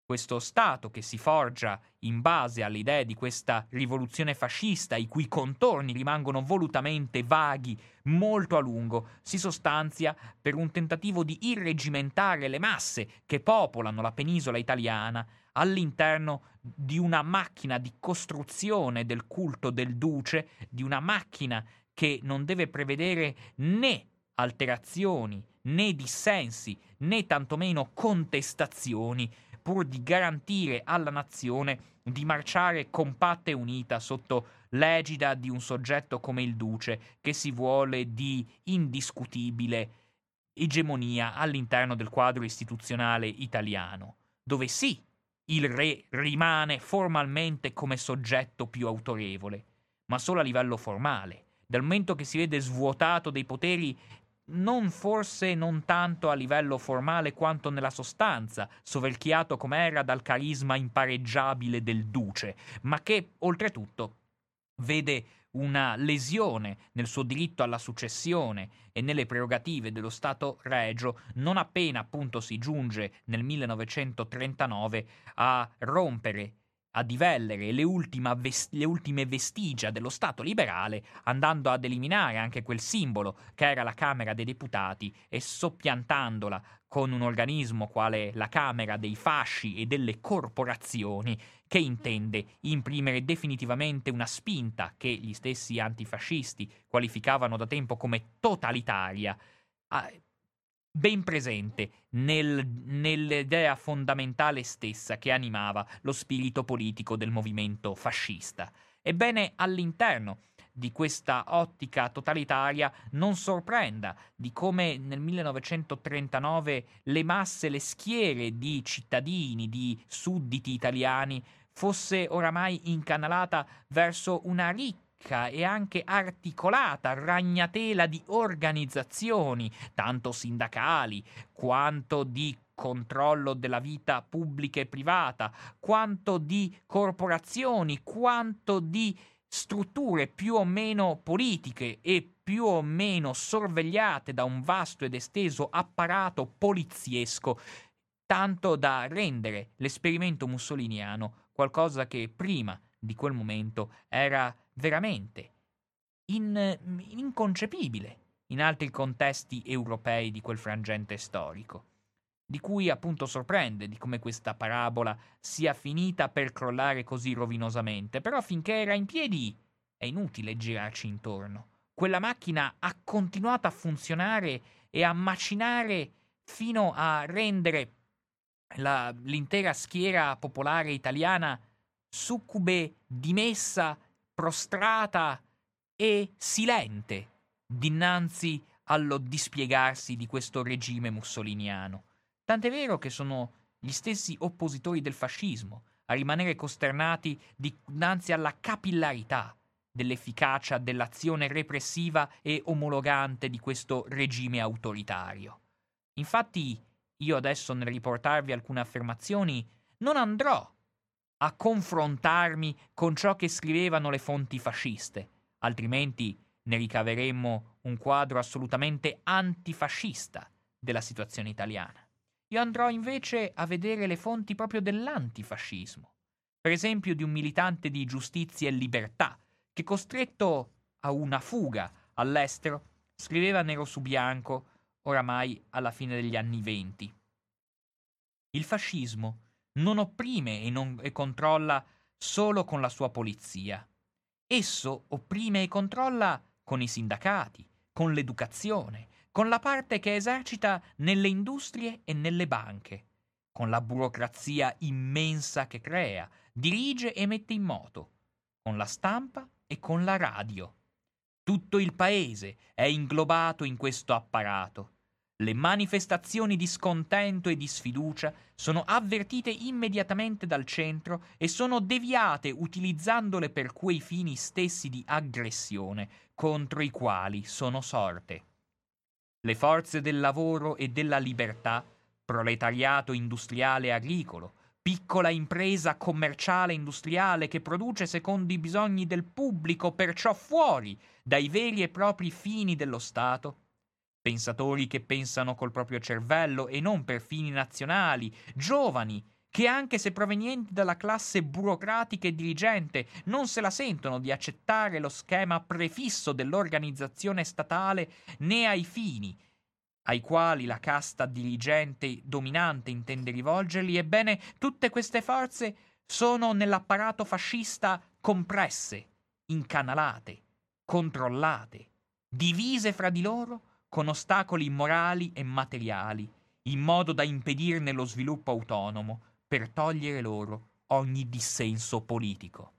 questo Stato che si forgia in base alle idee di questa rivoluzione fascista, i cui contorni rimangono volutamente vaghi molto a lungo, si sostanzia per un tentativo di irregimentare le masse che popolano la penisola italiana all'interno di una macchina di costruzione del culto del duce, di una macchina che non deve prevedere né alterazioni, né dissensi, né tantomeno contestazioni, pur di garantire alla nazione di marciare compatta e unita sotto l'egida di un soggetto come il duce che si vuole di indiscutibile egemonia all'interno del quadro istituzionale italiano, dove sì, il re rimane formalmente come soggetto più autorevole, ma solo a livello formale, dal momento che si vede svuotato dei poteri non forse non tanto a livello formale quanto nella sostanza, soverchiato com'era dal carisma impareggiabile del duce, ma che oltretutto vede una lesione nel suo diritto alla successione e nelle prerogative dello Stato regio non appena appunto si giunge nel 1939 a rompere a divellere le, le, ultime vestigia dello Stato liberale, andando ad eliminare anche quel simbolo che era la Camera dei Deputati e soppiantandola con un organismo quale la Camera dei Fasci e delle Corporazioni, che intende imprimere definitivamente una spinta che gli stessi antifascisti qualificavano da tempo come totalitaria, ben presente nel, nell'idea fondamentale stessa che animava lo spirito politico del movimento fascista. Ebbene, all'interno di questa ottica totalitaria non sorprenda di come nel 1939 le masse, le schiere di cittadini, di sudditi italiani fosse oramai incanalata verso una ricca e anche articolata ragnatela di organizzazioni, tanto sindacali quanto di controllo della vita pubblica e privata, quanto di corporazioni, quanto di strutture più o meno politiche e più o meno sorvegliate da un vasto ed esteso apparato poliziesco, tanto da rendere l'esperimento mussoliniano qualcosa che prima di quel momento era veramente in, inconcepibile in altri contesti europei di quel frangente storico di cui appunto sorprende di come questa parabola sia finita per crollare così rovinosamente, però finché era in piedi è inutile girarci intorno. Quella macchina ha continuato a funzionare e a macinare fino a rendere la, l'intera schiera popolare italiana succube, dimessa, prostrata e silente dinanzi allo dispiegarsi di questo regime mussoliniano. Tant'è vero che sono gli stessi oppositori del fascismo a rimanere costernati dinanzi alla capillarità dell'efficacia dell'azione repressiva e omologante di questo regime autoritario. Infatti, io adesso nel riportarvi alcune affermazioni non andrò a confrontarmi con ciò che scrivevano le fonti fasciste, altrimenti ne ricaveremmo un quadro assolutamente antifascista della situazione italiana. Io andrò invece a vedere le fonti proprio dell'antifascismo, per esempio di un militante di giustizia e libertà, che costretto a una fuga all'estero, scriveva nero su bianco, oramai alla fine degli anni venti. Il fascismo non opprime e, non, e controlla solo con la sua polizia. Esso opprime e controlla con i sindacati, con l'educazione, con la parte che esercita nelle industrie e nelle banche, con la burocrazia immensa che crea, dirige e mette in moto, con la stampa e con la radio. Tutto il paese è inglobato in questo apparato. Le manifestazioni di scontento e di sfiducia sono avvertite immediatamente dal centro e sono deviate utilizzandole per quei fini stessi di aggressione contro i quali sono sorte. Le forze del lavoro e della libertà, proletariato industriale e agricolo, piccola impresa commerciale industriale che produce secondo i bisogni del pubblico, perciò fuori dai veri e propri fini dello Stato. Pensatori che pensano col proprio cervello e non per fini nazionali, giovani che anche se provenienti dalla classe burocratica e dirigente non se la sentono di accettare lo schema prefisso dell'organizzazione statale né ai fini ai quali la casta dirigente dominante intende rivolgerli, ebbene tutte queste forze sono nell'apparato fascista compresse, incanalate, controllate, divise fra di loro con ostacoli morali e materiali, in modo da impedirne lo sviluppo autonomo per togliere loro ogni dissenso politico.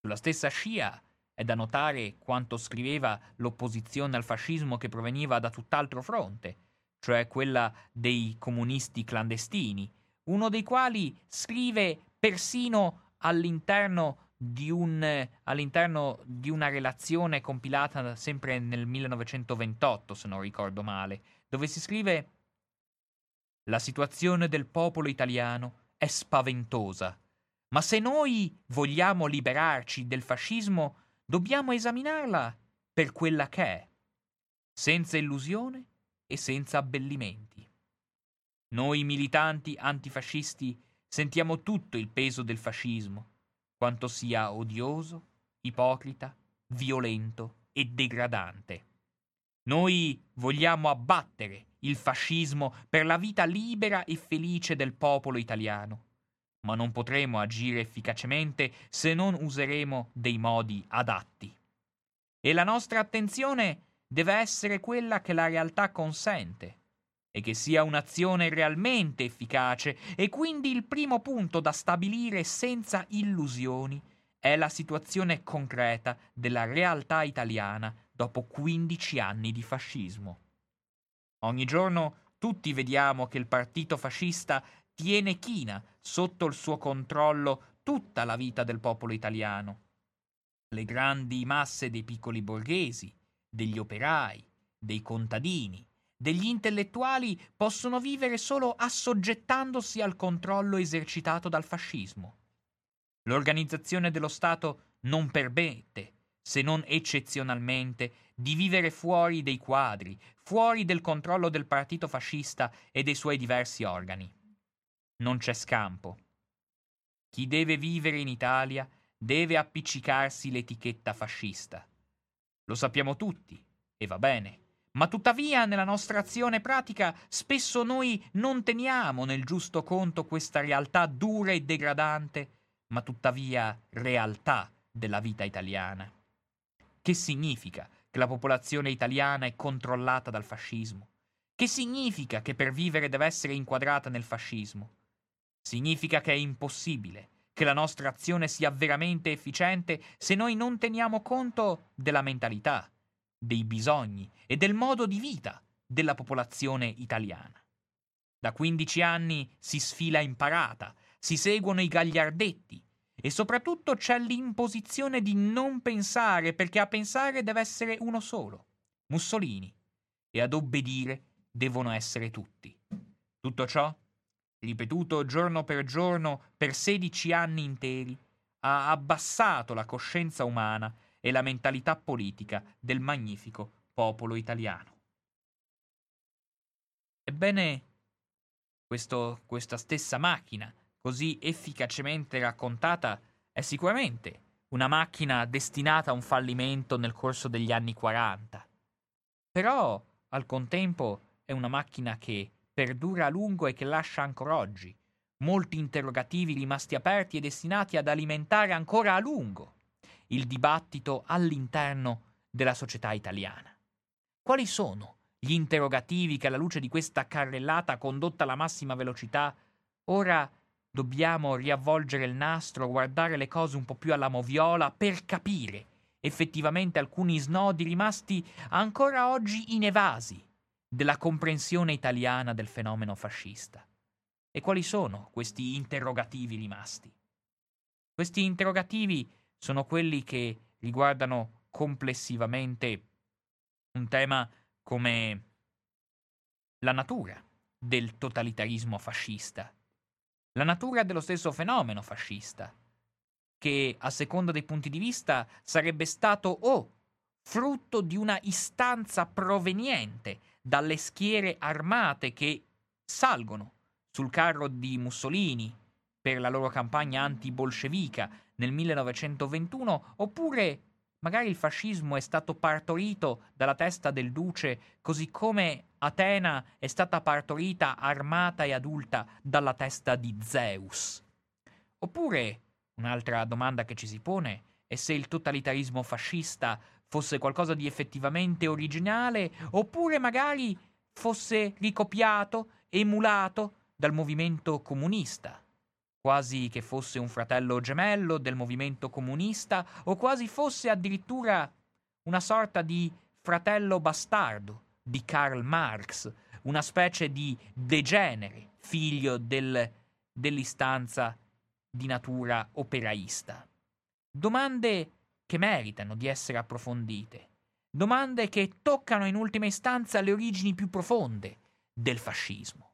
Sulla stessa scia è da notare quanto scriveva l'opposizione al fascismo che proveniva da tutt'altro fronte, cioè quella dei comunisti clandestini, uno dei quali scrive persino all'interno di, un, all'interno di una relazione compilata sempre nel 1928, se non ricordo male, dove si scrive La situazione del popolo italiano è spaventosa, ma se noi vogliamo liberarci del fascismo, dobbiamo esaminarla per quella che è, senza illusione e senza abbellimenti. Noi militanti antifascisti sentiamo tutto il peso del fascismo, quanto sia odioso, ipocrita, violento e degradante. Noi vogliamo abbattere il fascismo per la vita libera e felice del popolo italiano ma non potremo agire efficacemente se non useremo dei modi adatti. E la nostra attenzione deve essere quella che la realtà consente e che sia un'azione realmente efficace e quindi il primo punto da stabilire senza illusioni è la situazione concreta della realtà italiana dopo 15 anni di fascismo. Ogni giorno tutti vediamo che il partito fascista tiene china sotto il suo controllo tutta la vita del popolo italiano. Le grandi masse dei piccoli borghesi, degli operai, dei contadini, degli intellettuali possono vivere solo assoggettandosi al controllo esercitato dal fascismo. L'organizzazione dello Stato non permette, se non eccezionalmente, di vivere fuori dei quadri, fuori del controllo del partito fascista e dei suoi diversi organi non c'è scampo. Chi deve vivere in Italia deve appiccicarsi l'etichetta fascista. Lo sappiamo tutti, e va bene. Ma tuttavia nella nostra azione pratica spesso noi non teniamo nel giusto conto questa realtà dura e degradante, ma tuttavia realtà della vita italiana. Che significa che la popolazione italiana è controllata dal fascismo? Che significa che per vivere deve essere inquadrata nel fascismo? Significa che è impossibile che la nostra azione sia veramente efficiente se noi non teniamo conto della mentalità, dei bisogni e del modo di vita della popolazione italiana. Da 15 anni si sfila in parata, si seguono i gagliardetti e soprattutto c'è l'imposizione di non pensare perché a pensare deve essere uno solo, Mussolini, e ad obbedire devono essere tutti. Tutto ciò, ripetuto giorno per giorno per 16 anni interi, ha abbassato la coscienza umana e la mentalità politica del magnifico popolo italiano. Ebbene, questo, questa stessa macchina, così efficacemente raccontata, è sicuramente una macchina destinata a un fallimento nel corso degli anni 40. Però, al contempo, è una macchina che perdura a lungo e che lascia ancora oggi molti interrogativi rimasti aperti e destinati ad alimentare ancora a lungo il dibattito all'interno della società italiana. Quali sono gli interrogativi che alla luce di questa carrellata condotta alla massima velocità ora dobbiamo riavvolgere il nastro, guardare le cose un po' più alla moviola per capire effettivamente alcuni snodi rimasti ancora oggi inevasi della comprensione italiana del fenomeno fascista. E quali sono questi interrogativi rimasti? Questi interrogativi sono quelli che riguardano complessivamente un tema come la natura del totalitarismo fascista, la natura dello stesso fenomeno fascista, che a seconda dei punti di vista sarebbe stato o frutto di una istanza proveniente dalle schiere armate che salgono sul carro di Mussolini per la loro campagna anti-bolscevica nel 1921, oppure magari il fascismo è stato partorito dalla testa del duce, così come Atena è stata partorita armata e adulta dalla testa di Zeus. Oppure, un'altra domanda che ci si pone è se il totalitarismo fascista fosse qualcosa di effettivamente originale, oppure magari fosse ricopiato, emulato dal movimento comunista quasi che fosse un fratello gemello del movimento comunista o quasi fosse addirittura una sorta di fratello bastardo di Karl Marx, una specie di degenere, figlio del, dell'istanza di natura operaista. Domande che meritano di essere approfondite, domande che toccano in ultima istanza le origini più profonde del fascismo.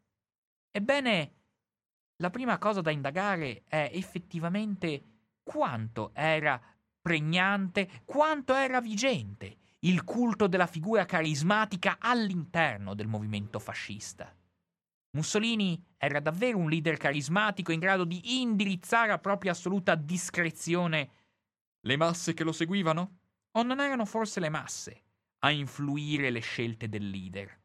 Ebbene, la prima cosa da indagare è effettivamente quanto era pregnante, quanto era vigente il culto della figura carismatica all'interno del movimento fascista. Mussolini era davvero un leader carismatico in grado di indirizzare a propria assoluta discrezione le masse che lo seguivano? O non erano forse le masse a influire le scelte del leader?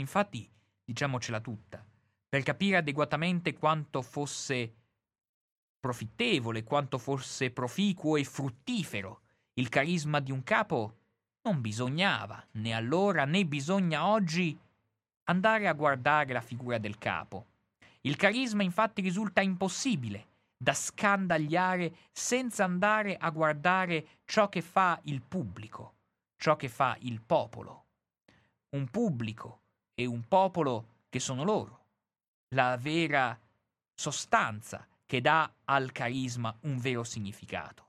Infatti, diciamocela tutta, per capire adeguatamente quanto fosse profittevole, quanto fosse proficuo e fruttifero il carisma di un capo, non bisognava, né allora né bisogna oggi, andare a guardare la figura del capo. Il carisma infatti risulta impossibile da scandagliare senza andare a guardare ciò che fa il pubblico, ciò che fa il popolo. Un pubblico e un popolo che sono loro la vera sostanza che dà al carisma un vero significato.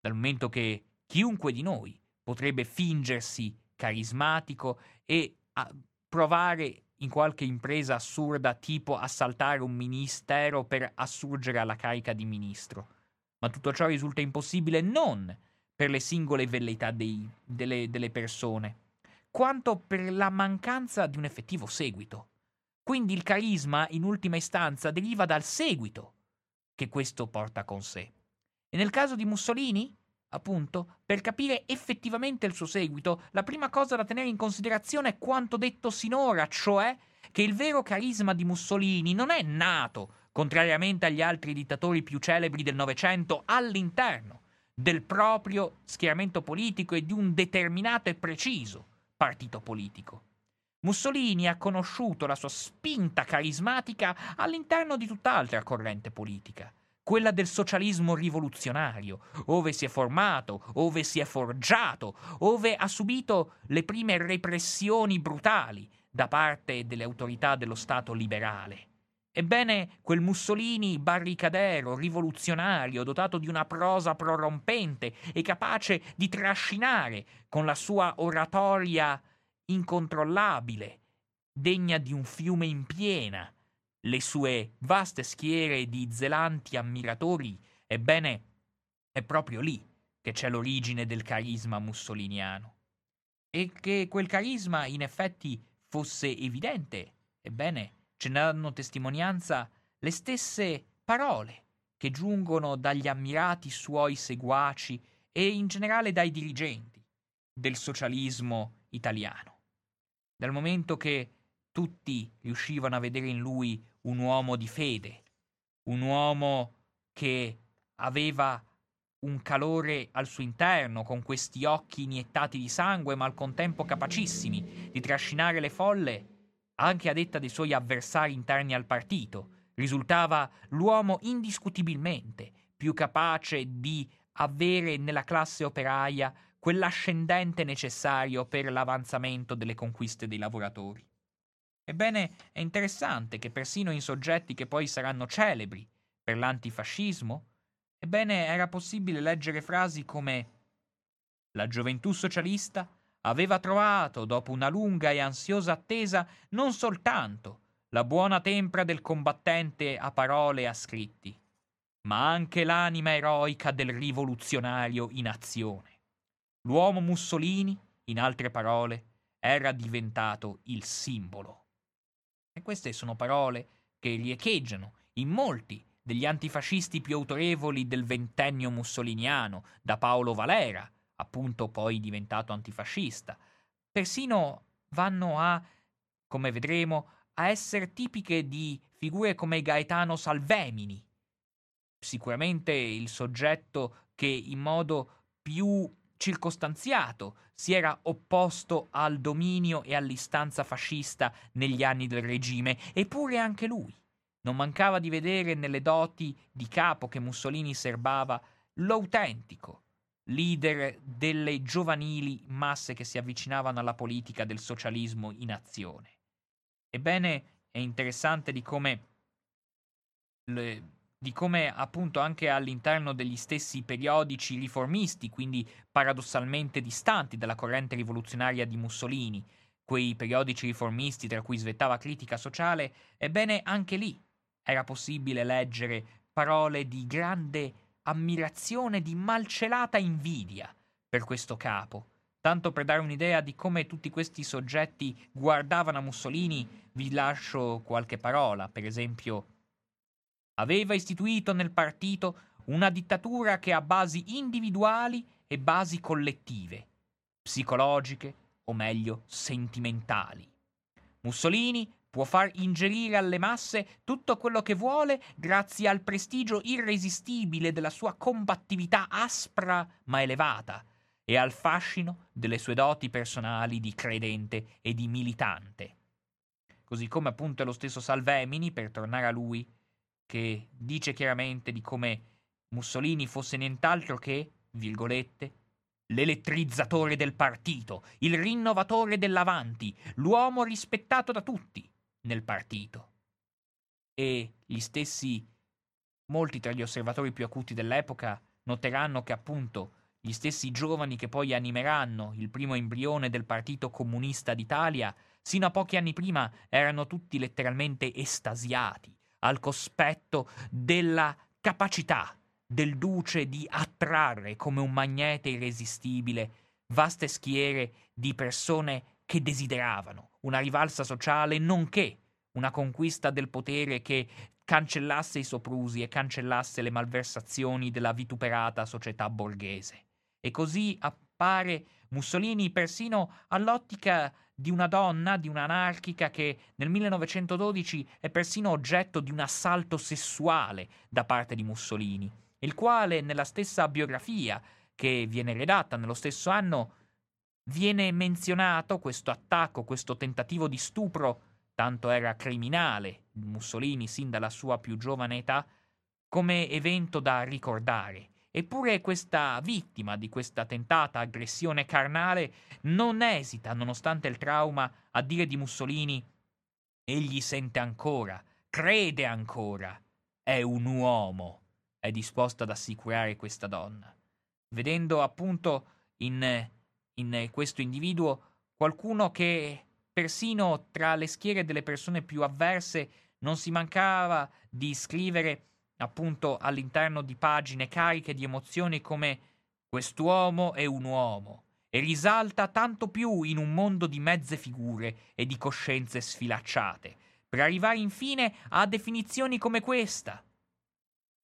Dal momento che chiunque di noi potrebbe fingersi carismatico e provare in qualche impresa assurda tipo assaltare un ministero per assurgere alla carica di ministro. Ma tutto ciò risulta impossibile non per le singole velleità dei, delle, delle persone, quanto per la mancanza di un effettivo seguito. Quindi il carisma, in ultima istanza, deriva dal seguito che questo porta con sé. E nel caso di Mussolini, appunto, per capire effettivamente il suo seguito, la prima cosa da tenere in considerazione è quanto detto sinora, cioè che il vero carisma di Mussolini non è nato, contrariamente agli altri dittatori più celebri del Novecento, all'interno del proprio schieramento politico e di un determinato e preciso partito politico. Mussolini ha conosciuto la sua spinta carismatica all'interno di tutt'altra corrente politica, quella del socialismo rivoluzionario, ove si è formato, ove si è forgiato, ove ha subito le prime repressioni brutali da parte delle autorità dello Stato liberale. Ebbene, quel Mussolini barricadero, rivoluzionario, dotato di una prosa prorompente e capace di trascinare con la sua oratoria incontrollabile, degna di un fiume in piena, le sue vaste schiere di zelanti ammiratori, ebbene, è proprio lì che c'è l'origine del carisma mussoliniano. E che quel carisma in effetti fosse evidente, ebbene, ce ne danno testimonianza le stesse parole che giungono dagli ammirati suoi seguaci e in generale dai dirigenti del socialismo italiano. Dal momento che tutti riuscivano a vedere in lui un uomo di fede, un uomo che aveva un calore al suo interno, con questi occhi iniettati di sangue, ma al contempo capacissimi di trascinare le folle, anche a detta dei suoi avversari interni al partito. Risultava l'uomo indiscutibilmente più capace di avere nella classe operaia quell'ascendente necessario per l'avanzamento delle conquiste dei lavoratori. Ebbene, è interessante che persino in soggetti che poi saranno celebri per l'antifascismo, ebbene era possibile leggere frasi come La gioventù socialista aveva trovato, dopo una lunga e ansiosa attesa, non soltanto la buona tempra del combattente a parole e a scritti, ma anche l'anima eroica del rivoluzionario in azione. L'uomo Mussolini, in altre parole, era diventato il simbolo. E queste sono parole che riecheggiano in molti degli antifascisti più autorevoli del ventennio mussoliniano, da Paolo Valera, appunto poi diventato antifascista. Persino vanno a, come vedremo, a essere tipiche di figure come Gaetano Salvemini, sicuramente il soggetto che in modo più circostanziato si era opposto al dominio e all'istanza fascista negli anni del regime, eppure anche lui non mancava di vedere nelle doti di capo che Mussolini serbava l'autentico leader delle giovanili masse che si avvicinavano alla politica del socialismo in azione. Ebbene, è interessante di come le, di come appunto anche all'interno degli stessi periodici riformisti, quindi paradossalmente distanti dalla corrente rivoluzionaria di Mussolini, quei periodici riformisti tra cui svettava critica sociale, ebbene anche lì era possibile leggere parole di grande ammirazione, di malcelata invidia per questo capo. Tanto per dare un'idea di come tutti questi soggetti guardavano a Mussolini, vi lascio qualche parola, per esempio aveva istituito nel partito una dittatura che ha basi individuali e basi collettive, psicologiche o meglio sentimentali. Mussolini può far ingerire alle masse tutto quello che vuole grazie al prestigio irresistibile della sua combattività aspra ma elevata e al fascino delle sue doti personali di credente e di militante. Così come appunto è lo stesso Salvemini, per tornare a lui, che dice chiaramente di come Mussolini fosse nient'altro che, virgolette, l'elettrizzatore del partito, il rinnovatore dell'avanti, l'uomo rispettato da tutti nel partito. E gli stessi, molti tra gli osservatori più acuti dell'epoca, noteranno che appunto gli stessi giovani che poi animeranno il primo embrione del Partito Comunista d'Italia, sino a pochi anni prima erano tutti letteralmente estasiati al cospetto della capacità del duce di attrarre come un magnete irresistibile vaste schiere di persone che desideravano una rivalsa sociale nonché una conquista del potere che cancellasse i soprusi e cancellasse le malversazioni della vituperata società borghese. E così appare Mussolini persino all'ottica di una donna, di un'anarchica che nel 1912 è persino oggetto di un assalto sessuale da parte di Mussolini, il quale nella stessa biografia che viene redatta nello stesso anno viene menzionato questo attacco, questo tentativo di stupro, tanto era criminale Mussolini sin dalla sua più giovane età, come evento da ricordare. Eppure questa vittima di questa tentata aggressione carnale non esita, nonostante il trauma, a dire di Mussolini egli sente ancora, crede ancora, è un uomo, è disposto ad assicurare questa donna. Vedendo appunto in, in questo individuo qualcuno che persino tra le schiere delle persone più avverse non si mancava di scrivere appunto all'interno di pagine cariche di emozioni come quest'uomo è un uomo e risalta tanto più in un mondo di mezze figure e di coscienze sfilacciate, per arrivare infine a definizioni come questa.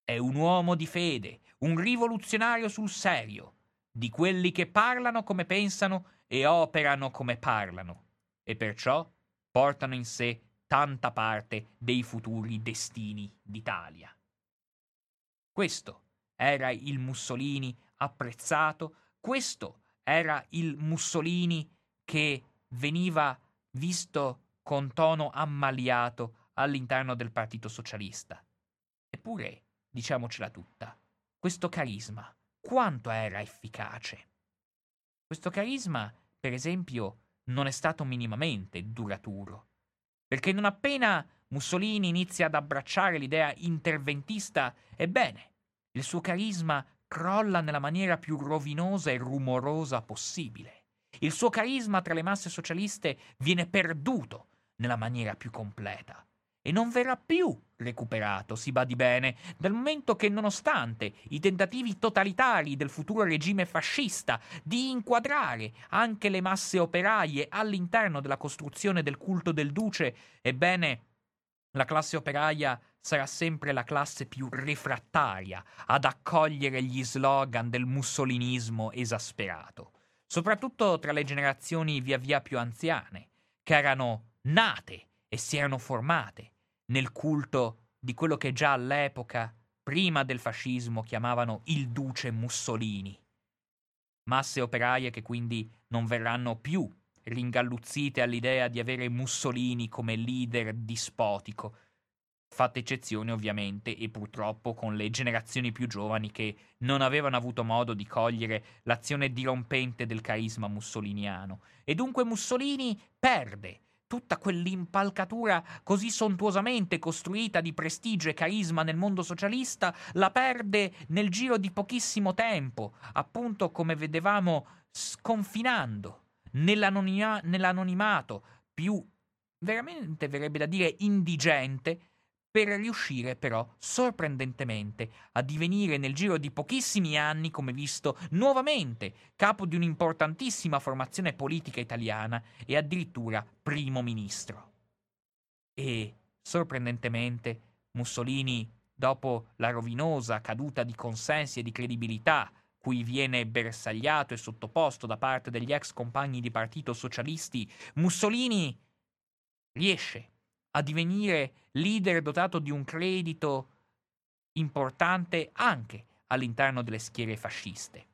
È un uomo di fede, un rivoluzionario sul serio, di quelli che parlano come pensano e operano come parlano, e perciò portano in sé tanta parte dei futuri destini d'Italia. Questo era il Mussolini apprezzato, questo era il Mussolini che veniva visto con tono ammaliato all'interno del Partito Socialista. Eppure, diciamocela tutta, questo carisma quanto era efficace? Questo carisma, per esempio, non è stato minimamente duraturo, perché non appena Mussolini inizia ad abbracciare l'idea interventista, ebbene, il suo carisma crolla nella maniera più rovinosa e rumorosa possibile. Il suo carisma tra le masse socialiste viene perduto nella maniera più completa e non verrà più recuperato, si badi bene, dal momento che nonostante i tentativi totalitari del futuro regime fascista di inquadrare anche le masse operaie all'interno della costruzione del culto del duce, ebbene la classe operaia sarà sempre la classe più refrattaria ad accogliere gli slogan del mussolinismo esasperato, soprattutto tra le generazioni via via più anziane, che erano nate e si erano formate nel culto di quello che già all'epoca, prima del fascismo, chiamavano il duce Mussolini. Masse operaie che quindi non verranno più ringalluzzite all'idea di avere Mussolini come leader dispotico, fatta eccezione ovviamente e purtroppo con le generazioni più giovani che non avevano avuto modo di cogliere l'azione dirompente del carisma mussoliniano. E dunque Mussolini perde tutta quell'impalcatura così sontuosamente costruita di prestigio e carisma nel mondo socialista, la perde nel giro di pochissimo tempo, appunto come vedevamo sconfinando nell'anonima- nell'anonimato più veramente verrebbe da dire indigente per riuscire però sorprendentemente a divenire nel giro di pochissimi anni, come visto, nuovamente capo di un'importantissima formazione politica italiana e addirittura primo ministro. E, sorprendentemente, Mussolini, dopo la rovinosa caduta di consensi e di credibilità cui viene bersagliato e sottoposto da parte degli ex compagni di partito socialisti, Mussolini riesce a divenire leader dotato di un credito importante anche all'interno delle schiere fasciste.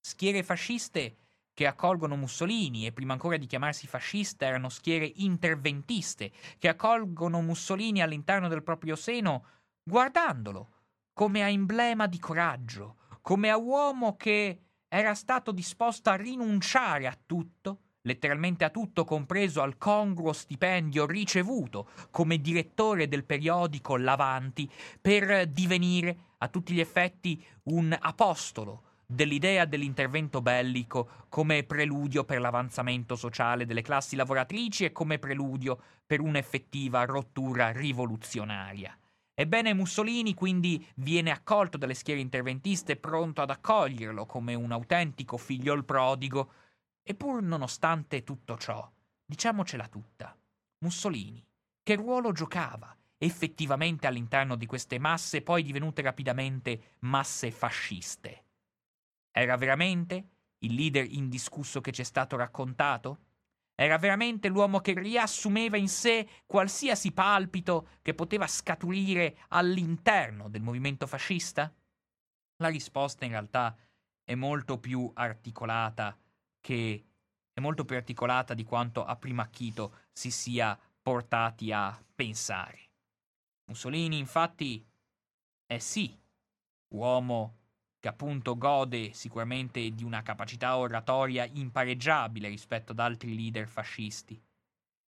Schiere fasciste che accolgono Mussolini e prima ancora di chiamarsi fascista erano schiere interventiste che accolgono Mussolini all'interno del proprio seno guardandolo come a emblema di coraggio, come a uomo che era stato disposto a rinunciare a tutto, letteralmente a tutto, compreso al congruo stipendio ricevuto come direttore del periodico L'Avanti, per divenire a tutti gli effetti un apostolo dell'idea dell'intervento bellico come preludio per l'avanzamento sociale delle classi lavoratrici e come preludio per un'effettiva rottura rivoluzionaria. Ebbene, Mussolini quindi viene accolto dalle schiere interventiste, pronto ad accoglierlo come un autentico figliol prodigo, e pur nonostante tutto ciò, diciamocela tutta, Mussolini, che ruolo giocava effettivamente all'interno di queste masse poi divenute rapidamente masse fasciste? Era veramente il leader indiscusso che ci è stato raccontato? Era veramente l'uomo che riassumeva in sé qualsiasi palpito che poteva scaturire all'interno del movimento fascista? La risposta in realtà è molto più articolata che è molto più articolata di quanto a prima acchito si sia portati a pensare. Mussolini, infatti, Eh sì, uomo che appunto gode sicuramente di una capacità oratoria impareggiabile rispetto ad altri leader fascisti.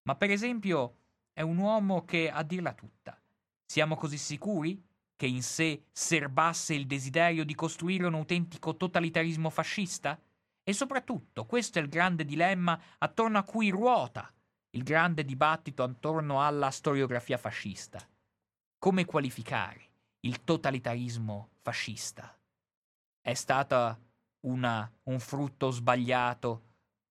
Ma per esempio è un uomo che, a dirla tutta, siamo così sicuri che in sé serbasse il desiderio di costruire un autentico totalitarismo fascista? E soprattutto, questo è il grande dilemma attorno a cui ruota il grande dibattito attorno alla storiografia fascista. Come qualificare il totalitarismo fascista? È stata una, un frutto sbagliato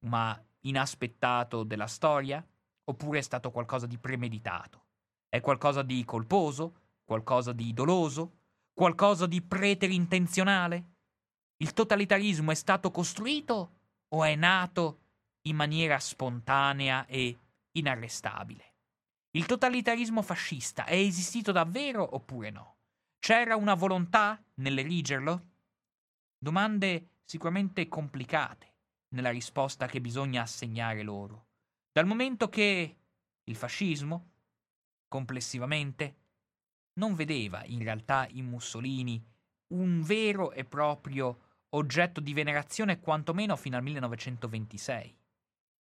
ma inaspettato della storia? Oppure è stato qualcosa di premeditato? È qualcosa di colposo? Qualcosa di doloso? Qualcosa di preterintenzionale? Il totalitarismo è stato costruito o è nato in maniera spontanea e inarrestabile? Il totalitarismo fascista è esistito davvero oppure no? C'era una volontà nell'erigerlo? Domande sicuramente complicate nella risposta che bisogna assegnare loro, dal momento che il fascismo, complessivamente, non vedeva in realtà in Mussolini un vero e proprio oggetto di venerazione quantomeno fino al 1926.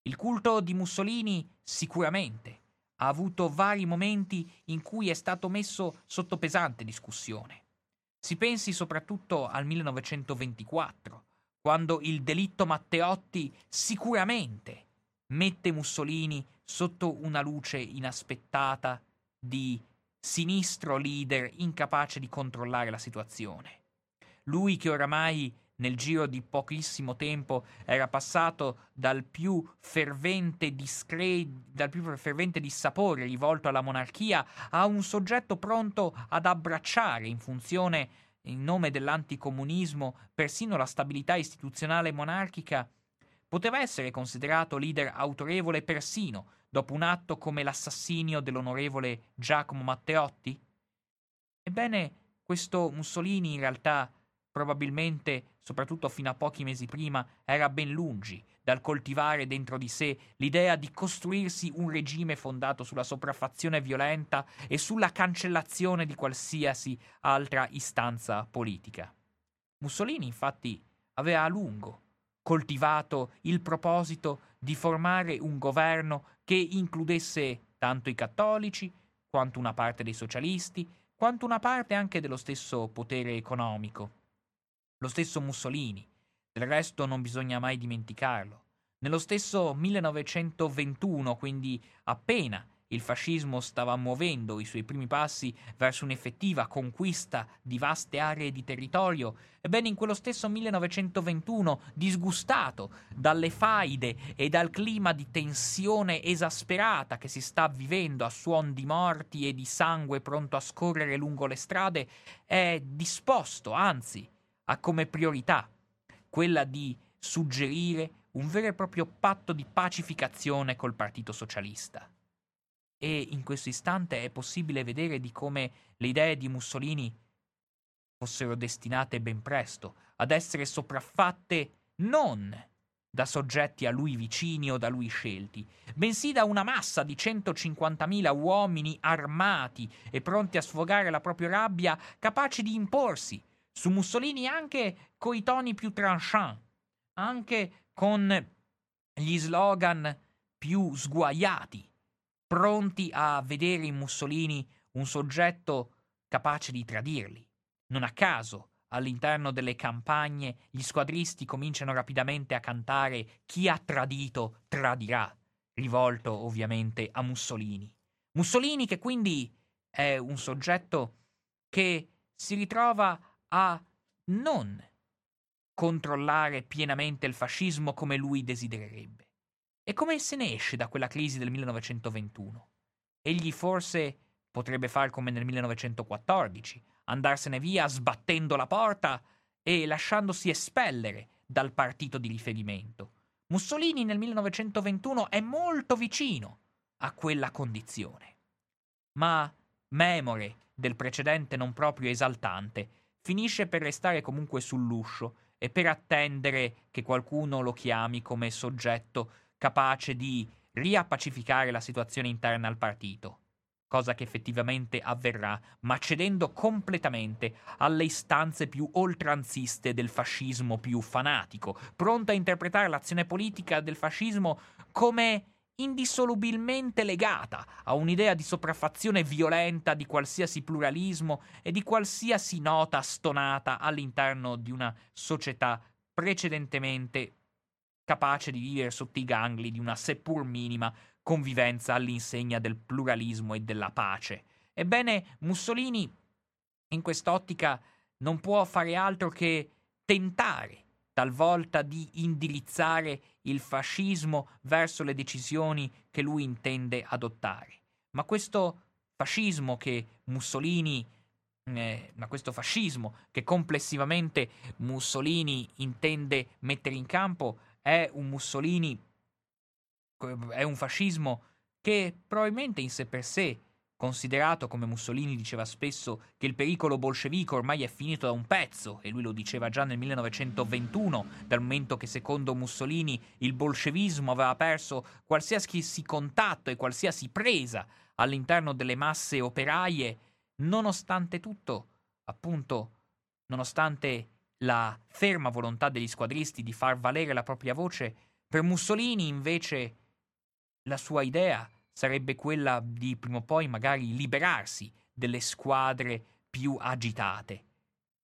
Il culto di Mussolini sicuramente ha avuto vari momenti in cui è stato messo sotto pesante discussione. Si pensi soprattutto al 1924, quando il delitto Matteotti sicuramente mette Mussolini sotto una luce inaspettata di sinistro leader incapace di controllare la situazione. Lui che oramai nel giro di pochissimo tempo era passato dal più fervente, discre- dal più fervente dissapore rivolto alla monarchia a un soggetto pronto ad abbracciare in funzione in nome dell'anticomunismo persino la stabilità istituzionale monarchica, poteva essere considerato leader autorevole persino dopo un atto come l'assassinio dell'onorevole Giacomo Matteotti? Ebbene, questo Mussolini in realtà probabilmente, soprattutto fino a pochi mesi prima, era ben lungi dal coltivare dentro di sé l'idea di costruirsi un regime fondato sulla sopraffazione violenta e sulla cancellazione di qualsiasi altra istanza politica. Mussolini, infatti, aveva a lungo coltivato il proposito di formare un governo che includesse tanto i cattolici, quanto una parte dei socialisti, quanto una parte anche dello stesso potere economico. Lo stesso Mussolini, del resto non bisogna mai dimenticarlo. Nello stesso 1921, quindi appena il fascismo stava muovendo i suoi primi passi verso un'effettiva conquista di vaste aree di territorio. Ebbene, in quello stesso 1921, disgustato dalle faide e dal clima di tensione esasperata che si sta vivendo a suon di morti e di sangue pronto a scorrere lungo le strade, è disposto, anzi, ha come priorità quella di suggerire un vero e proprio patto di pacificazione col Partito Socialista. E in questo istante è possibile vedere di come le idee di Mussolini fossero destinate ben presto ad essere sopraffatte non da soggetti a lui vicini o da lui scelti, bensì da una massa di 150.000 uomini armati e pronti a sfogare la propria rabbia, capaci di imporsi su Mussolini anche coi toni più tranchant, anche con gli slogan più sguaiati pronti a vedere in Mussolini un soggetto capace di tradirli. Non a caso, all'interno delle campagne, gli squadristi cominciano rapidamente a cantare Chi ha tradito tradirà, rivolto ovviamente a Mussolini. Mussolini che quindi è un soggetto che si ritrova a non controllare pienamente il fascismo come lui desidererebbe. E come se ne esce da quella crisi del 1921? Egli forse potrebbe far come nel 1914, andarsene via sbattendo la porta e lasciandosi espellere dal partito di riferimento. Mussolini nel 1921 è molto vicino a quella condizione. Ma, memore del precedente non proprio esaltante, finisce per restare comunque sull'uscio e per attendere che qualcuno lo chiami come soggetto capace di riappacificare la situazione interna al partito. cosa che effettivamente avverrà, ma cedendo completamente alle istanze più oltranziste del fascismo più fanatico, pronto a interpretare l'azione politica del fascismo come indissolubilmente legata a un'idea di sopraffazione violenta di qualsiasi pluralismo e di qualsiasi nota stonata all'interno di una società precedentemente capace di vivere sotto i gangli di una seppur minima convivenza all'insegna del pluralismo e della pace. Ebbene, Mussolini in quest'ottica non può fare altro che tentare talvolta di indirizzare il fascismo verso le decisioni che lui intende adottare. Ma questo fascismo che Mussolini eh, ma questo fascismo che complessivamente Mussolini intende mettere in campo è un Mussolini è un fascismo che probabilmente in sé per sé Considerato, come Mussolini diceva spesso, che il pericolo bolscevico ormai è finito da un pezzo, e lui lo diceva già nel 1921, dal momento che secondo Mussolini il bolscevismo aveva perso qualsiasi contatto e qualsiasi presa all'interno delle masse operaie, nonostante tutto, appunto, nonostante la ferma volontà degli squadristi di far valere la propria voce, per Mussolini invece la sua idea sarebbe quella di prima o poi magari liberarsi delle squadre più agitate.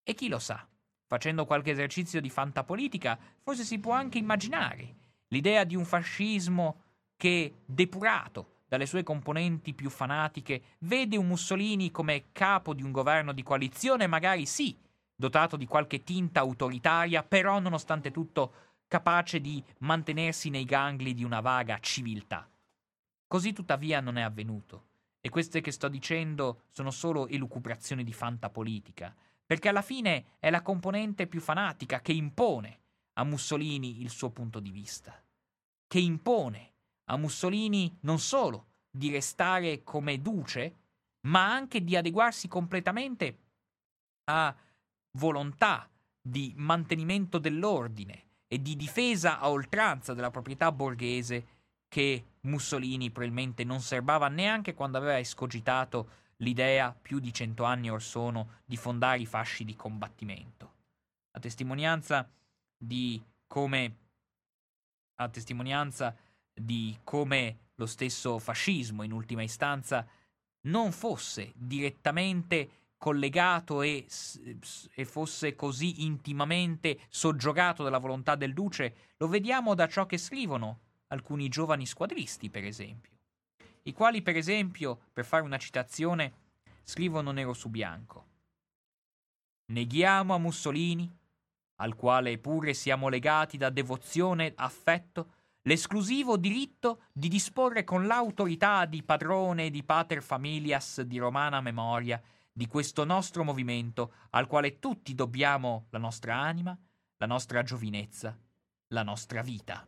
E chi lo sa, facendo qualche esercizio di fantapolitica, forse si può anche immaginare l'idea di un fascismo che, depurato dalle sue componenti più fanatiche, vede un Mussolini come capo di un governo di coalizione, magari sì, dotato di qualche tinta autoritaria, però nonostante tutto capace di mantenersi nei gangli di una vaga civiltà. Così tuttavia non è avvenuto. E queste che sto dicendo sono solo elucubrazioni di fantapolitica, perché alla fine è la componente più fanatica che impone a Mussolini il suo punto di vista, che impone a Mussolini non solo di restare come duce, ma anche di adeguarsi completamente a volontà di mantenimento dell'ordine e di difesa a oltranza della proprietà borghese che Mussolini probabilmente non serbava neanche quando aveva escogitato l'idea, più di cento anni or sono, di fondare i fasci di combattimento. A testimonianza di come a testimonianza di come lo stesso fascismo, in ultima istanza, non fosse direttamente collegato e, e, fosse così intimamente soggiogato dalla volontà del duce, lo vediamo da ciò che scrivono alcuni giovani squadristi, per esempio, i quali, per esempio, per fare una citazione, scrivono nero su bianco. Neghiamo a Mussolini, al quale pure siamo legati da devozione e affetto, l'esclusivo diritto di disporre con l'autorità di padrone di pater familias di romana memoria di questo nostro movimento al quale tutti dobbiamo la nostra anima, la nostra giovinezza, la nostra vita.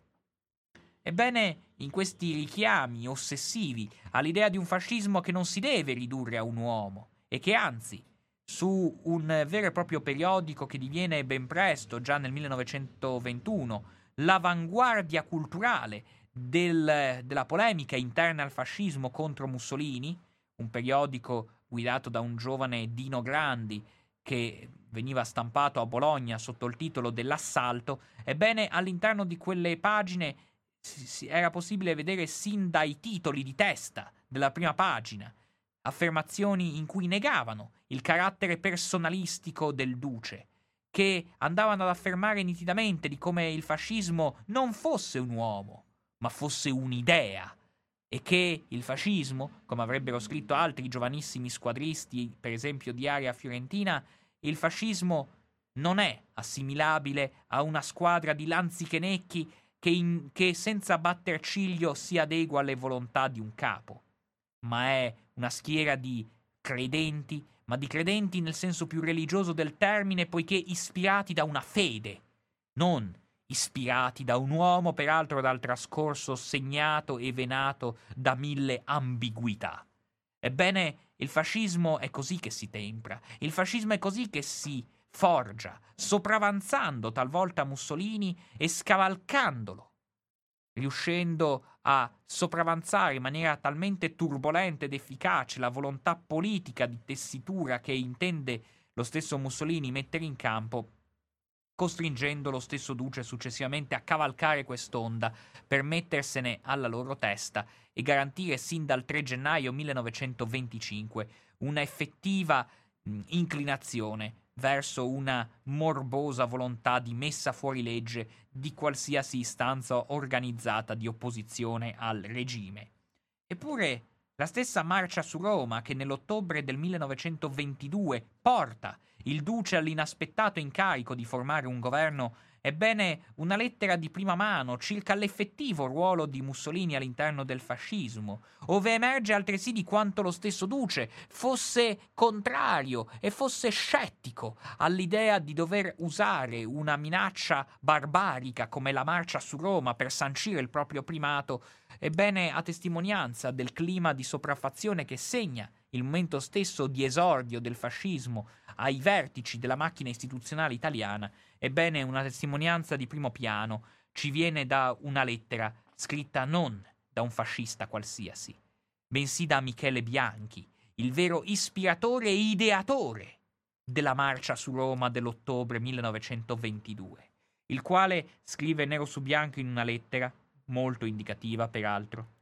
Ebbene, in questi richiami ossessivi all'idea di un fascismo che non si deve ridurre a un uomo e che anzi, su un vero e proprio periodico che diviene ben presto, già nel 1921, l'avanguardia culturale del, della polemica interna al fascismo contro Mussolini, un periodico guidato da un giovane Dino Grandi che veniva stampato a Bologna sotto il titolo dell'assalto, ebbene all'interno di quelle pagine era possibile vedere sin dai titoli di testa della prima pagina affermazioni in cui negavano il carattere personalistico del duce, che andavano ad affermare nitidamente di come il fascismo non fosse un uomo, ma fosse un'idea, e che il fascismo, come avrebbero scritto altri giovanissimi squadristi, per esempio di area fiorentina, il fascismo non è assimilabile a una squadra di lanzichenecchi che, in, che senza batter ciglio si adegua alle volontà di un capo, ma è una schiera di credenti, ma di credenti nel senso più religioso del termine, poiché ispirati da una fede, non ispirati da un uomo peraltro dal trascorso segnato e venato da mille ambiguità. Ebbene, il fascismo è così che si tempra, il fascismo è così che si forgia, sopravanzando talvolta Mussolini e scavalcandolo riuscendo a sopravanzare in maniera talmente turbolenta ed efficace la volontà politica di tessitura che intende lo stesso Mussolini mettere in campo, costringendo lo stesso duce successivamente a cavalcare quest'onda per mettersene alla loro testa e garantire sin dal 3 gennaio 1925 una effettiva inclinazione verso una morbosa volontà di messa fuori legge di qualsiasi istanza organizzata di opposizione al regime. Eppure la stessa marcia su Roma che nell'ottobre del 1922 porta il duce all'inaspettato incarico di formare un governo Ebbene, una lettera di prima mano circa l'effettivo ruolo di Mussolini all'interno del fascismo, ove emerge altresì di quanto lo stesso Duce fosse contrario e fosse scettico all'idea di dover usare una minaccia barbarica come la marcia su Roma per sancire il proprio primato, ebbene, a testimonianza del clima di sopraffazione che segna il momento stesso di esordio del fascismo ai vertici della macchina istituzionale italiana, ebbene una testimonianza di primo piano ci viene da una lettera scritta non da un fascista qualsiasi, bensì da Michele Bianchi, il vero ispiratore e ideatore della marcia su Roma dell'ottobre 1922, il quale scrive nero su bianco in una lettera, molto indicativa peraltro.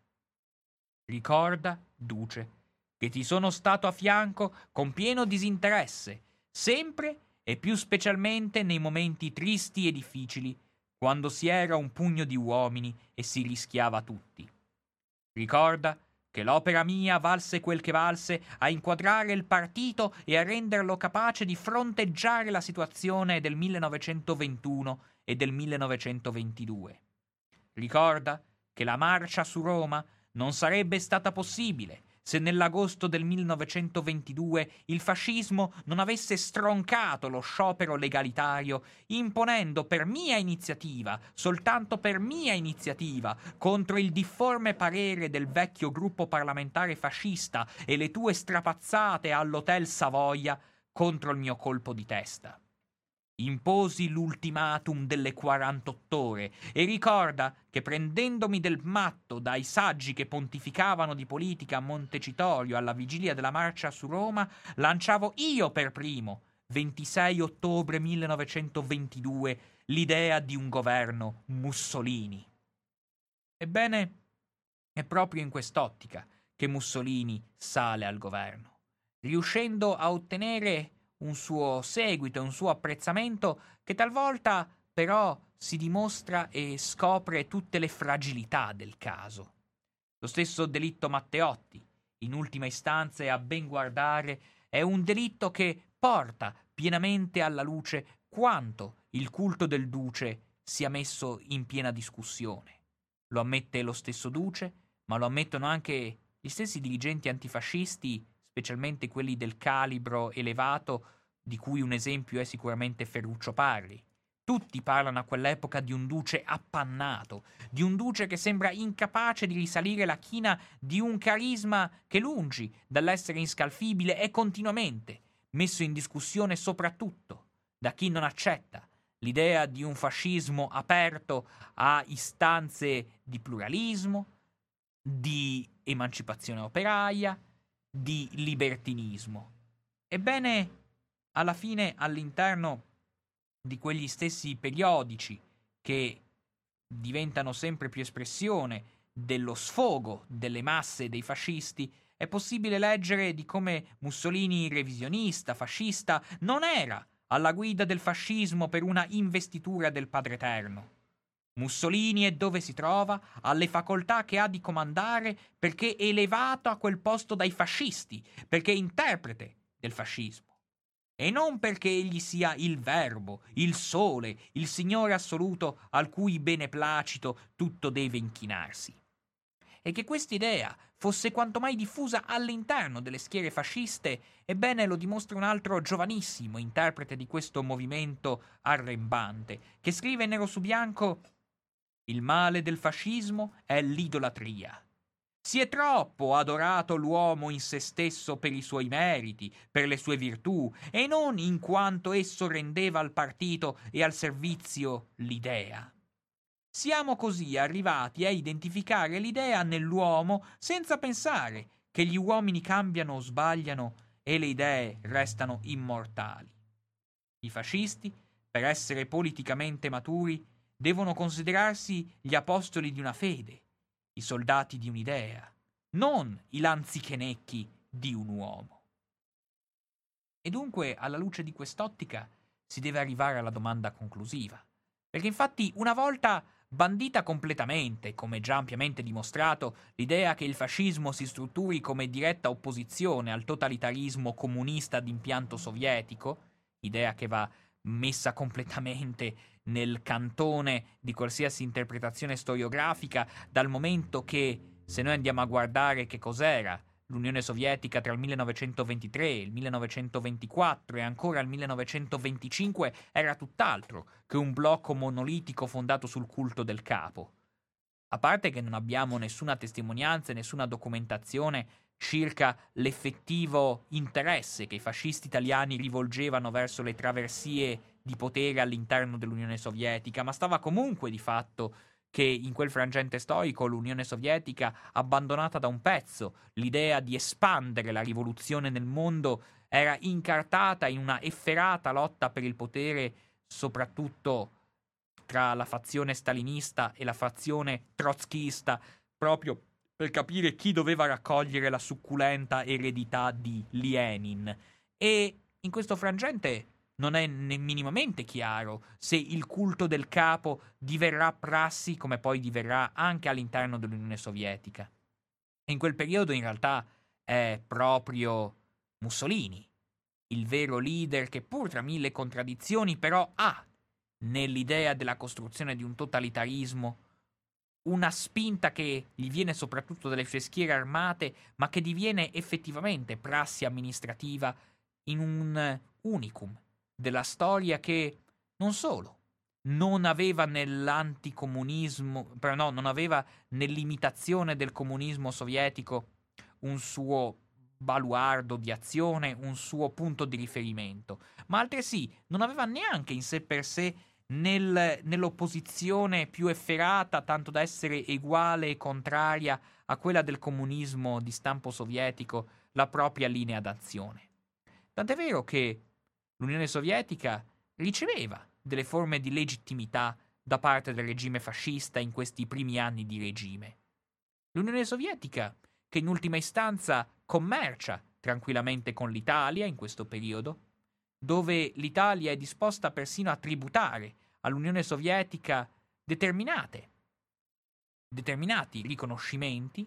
Ricorda, Duce, che ti sono stato a fianco con pieno disinteresse, sempre e più specialmente nei momenti tristi e difficili, quando si era un pugno di uomini e si rischiava tutti. Ricorda che l'opera mia valse quel che valse a inquadrare il partito e a renderlo capace di fronteggiare la situazione del 1921 e del 1922. Ricorda che la marcia su Roma non sarebbe stata possibile se nell'agosto del 1922 il fascismo non avesse stroncato lo sciopero legalitario, imponendo per mia iniziativa, soltanto per mia iniziativa, contro il difforme parere del vecchio gruppo parlamentare fascista e le tue strapazzate all'Hotel Savoia, contro il mio colpo di testa. Imposi l'ultimatum delle 48 ore e ricorda che prendendomi del matto dai saggi che pontificavano di politica a Montecitorio alla vigilia della marcia su Roma, lanciavo io per primo, 26 ottobre 1922, l'idea di un governo Mussolini. Ebbene, è proprio in quest'ottica che Mussolini sale al governo, riuscendo a ottenere un suo seguito un suo apprezzamento che talvolta però si dimostra e scopre tutte le fragilità del caso. Lo stesso delitto Matteotti, in ultima istanza e a ben guardare, è un delitto che porta pienamente alla luce quanto il culto del duce sia messo in piena discussione. Lo ammette lo stesso duce, ma lo ammettono anche gli stessi dirigenti antifascisti specialmente quelli del calibro elevato, di cui un esempio è sicuramente Ferruccio Parri. Tutti parlano a quell'epoca di un duce appannato, di un duce che sembra incapace di risalire la china di un carisma che lungi dall'essere inscalfibile è continuamente messo in discussione soprattutto da chi non accetta l'idea di un fascismo aperto a istanze di pluralismo, di emancipazione operaia, di libertinismo. Ebbene, alla fine, all'interno di quegli stessi periodici che diventano sempre più espressione dello sfogo delle masse dei fascisti, è possibile leggere di come Mussolini revisionista, fascista, non era alla guida del fascismo per una investitura del Padre Eterno Mussolini è dove si trova, ha le facoltà che ha di comandare perché elevato a quel posto dai fascisti, perché interprete del fascismo. E non perché egli sia il Verbo, il Sole, il Signore assoluto al cui beneplacito tutto deve inchinarsi. E che quest'idea fosse quanto mai diffusa all'interno delle schiere fasciste, ebbene lo dimostra un altro giovanissimo interprete di questo movimento arrembante, che scrive nero su bianco il male del fascismo è l'idolatria. Si è troppo adorato l'uomo in se stesso per i suoi meriti, per le sue virtù, e non in quanto esso rendeva al partito e al servizio l'idea. Siamo così arrivati a identificare l'idea nell'uomo senza pensare che gli uomini cambiano o sbagliano e le idee restano immortali. I fascisti, per essere politicamente maturi, devono considerarsi gli apostoli di una fede, i soldati di un'idea, non i lanzichenecchi di un uomo. E dunque, alla luce di quest'ottica, si deve arrivare alla domanda conclusiva. Perché infatti una volta bandita completamente, come già ampiamente dimostrato, l'idea che il fascismo si strutturi come diretta opposizione al totalitarismo comunista d'impianto sovietico, idea che va messa completamente nel cantone di qualsiasi interpretazione storiografica, dal momento che, se noi andiamo a guardare che cos'era l'Unione Sovietica tra il 1923 e il 1924 e ancora il 1925 era tutt'altro che un blocco monolitico fondato sul culto del capo. A parte che non abbiamo nessuna testimonianza e nessuna documentazione circa l'effettivo interesse che i fascisti italiani rivolgevano verso le traversie di potere all'interno dell'Unione Sovietica, ma stava comunque di fatto che in quel frangente storico l'Unione Sovietica, abbandonata da un pezzo, l'idea di espandere la rivoluzione nel mondo era incartata in una efferata lotta per il potere, soprattutto tra la fazione stalinista e la fazione trotskista, proprio per capire chi doveva raccogliere la succulenta eredità di Lenin. E in questo frangente non è minimamente chiaro se il culto del capo diverrà prassi come poi diverrà anche all'interno dell'Unione Sovietica. E in quel periodo in realtà è proprio Mussolini, il vero leader che pur tra mille contraddizioni però ha nell'idea della costruzione di un totalitarismo una spinta che gli viene soprattutto dalle sue schiere armate, ma che diviene effettivamente prassi amministrativa in un unicum della storia che non solo non aveva nell'anticomunismo, però no, non aveva nell'imitazione del comunismo sovietico un suo baluardo di azione, un suo punto di riferimento, ma altresì non aveva neanche in sé per sé nel, nell'opposizione più efferata, tanto da essere uguale e contraria a quella del comunismo di stampo sovietico, la propria linea d'azione. Tant'è vero che l'Unione Sovietica riceveva delle forme di legittimità da parte del regime fascista in questi primi anni di regime. L'Unione Sovietica, che in ultima istanza commercia tranquillamente con l'Italia in questo periodo, dove l'Italia è disposta persino a tributare all'Unione Sovietica determinati riconoscimenti.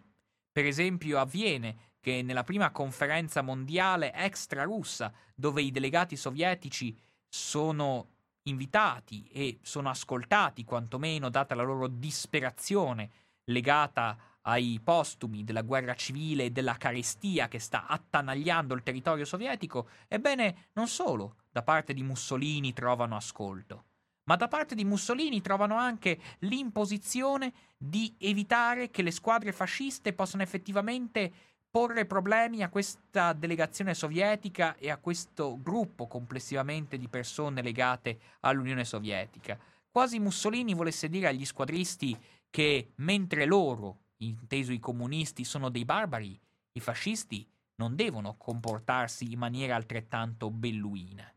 Per esempio avviene che nella prima conferenza mondiale extra russa, dove i delegati sovietici sono invitati e sono ascoltati, quantomeno data la loro disperazione legata ai postumi della guerra civile e della carestia che sta attanagliando il territorio sovietico, ebbene, non solo da parte di Mussolini trovano ascolto, ma da parte di Mussolini trovano anche l'imposizione di evitare che le squadre fasciste possano effettivamente porre problemi a questa delegazione sovietica e a questo gruppo complessivamente di persone legate all'Unione Sovietica. Quasi Mussolini volesse dire agli squadristi che mentre loro inteso i comunisti, sono dei barbari, i fascisti non devono comportarsi in maniera altrettanto belluina.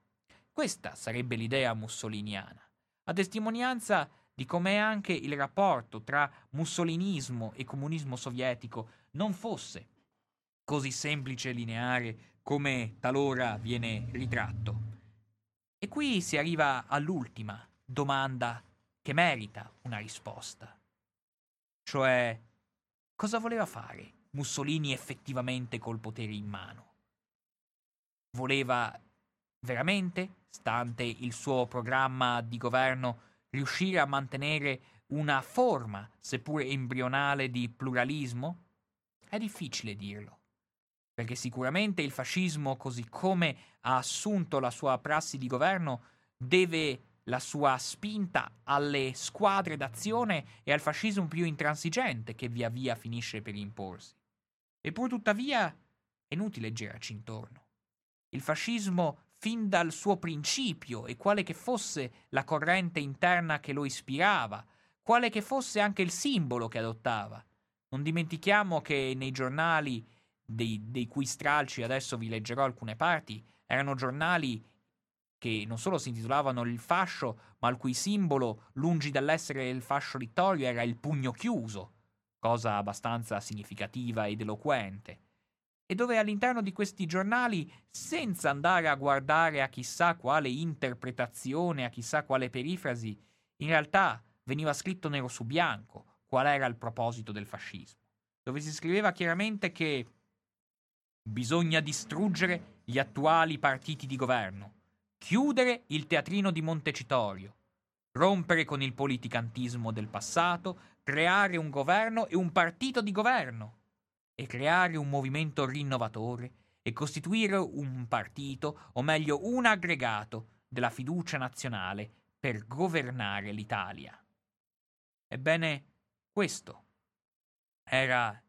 Questa sarebbe l'idea mussoliniana, a testimonianza di come anche il rapporto tra mussolinismo e comunismo sovietico non fosse così semplice e lineare come talora viene ritratto. E qui si arriva all'ultima domanda che merita una risposta, cioè Cosa voleva fare Mussolini effettivamente col potere in mano? Voleva veramente, stante il suo programma di governo, riuscire a mantenere una forma, seppur embrionale, di pluralismo? È difficile dirlo, perché sicuramente il fascismo, così come ha assunto la sua prassi di governo, deve la sua spinta alle squadre d'azione e al fascismo più intransigente che via via finisce per imporsi. Eppur tuttavia è inutile girarci intorno. Il fascismo, fin dal suo principio e quale che fosse la corrente interna che lo ispirava, quale che fosse anche il simbolo che adottava. Non dimentichiamo che nei giornali dei, dei cui stralci adesso vi leggerò alcune parti, erano giornali che non solo si intitolavano il fascio, ma il cui simbolo, lungi dall'essere il fascio littorio, era il pugno chiuso, cosa abbastanza significativa ed eloquente. E dove all'interno di questi giornali, senza andare a guardare a chissà quale interpretazione, a chissà quale perifrasi, in realtà veniva scritto nero su bianco qual era il proposito del fascismo, dove si scriveva chiaramente che bisogna distruggere gli attuali partiti di governo, chiudere il teatrino di Montecitorio, rompere con il politicantismo del passato, creare un governo e un partito di governo e creare un movimento rinnovatore e costituire un partito, o meglio un aggregato della fiducia nazionale per governare l'Italia. Ebbene, questo era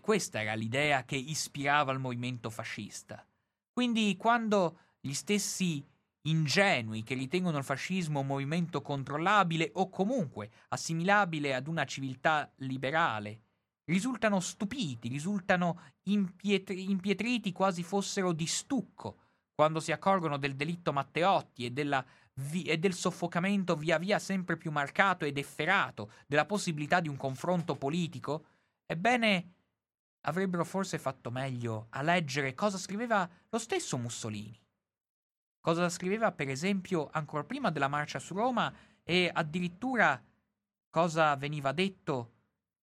questa era l'idea che ispirava il movimento fascista. Quindi quando gli stessi ingenui che ritengono il fascismo un movimento controllabile o comunque assimilabile ad una civiltà liberale risultano stupiti, risultano impietri- impietriti quasi fossero di stucco quando si accorgono del delitto Matteotti e, della e del soffocamento via via sempre più marcato ed efferato della possibilità di un confronto politico, ebbene avrebbero forse fatto meglio a leggere cosa scriveva lo stesso Mussolini. Cosa scriveva, per esempio, ancora prima della marcia su Roma e addirittura cosa veniva detto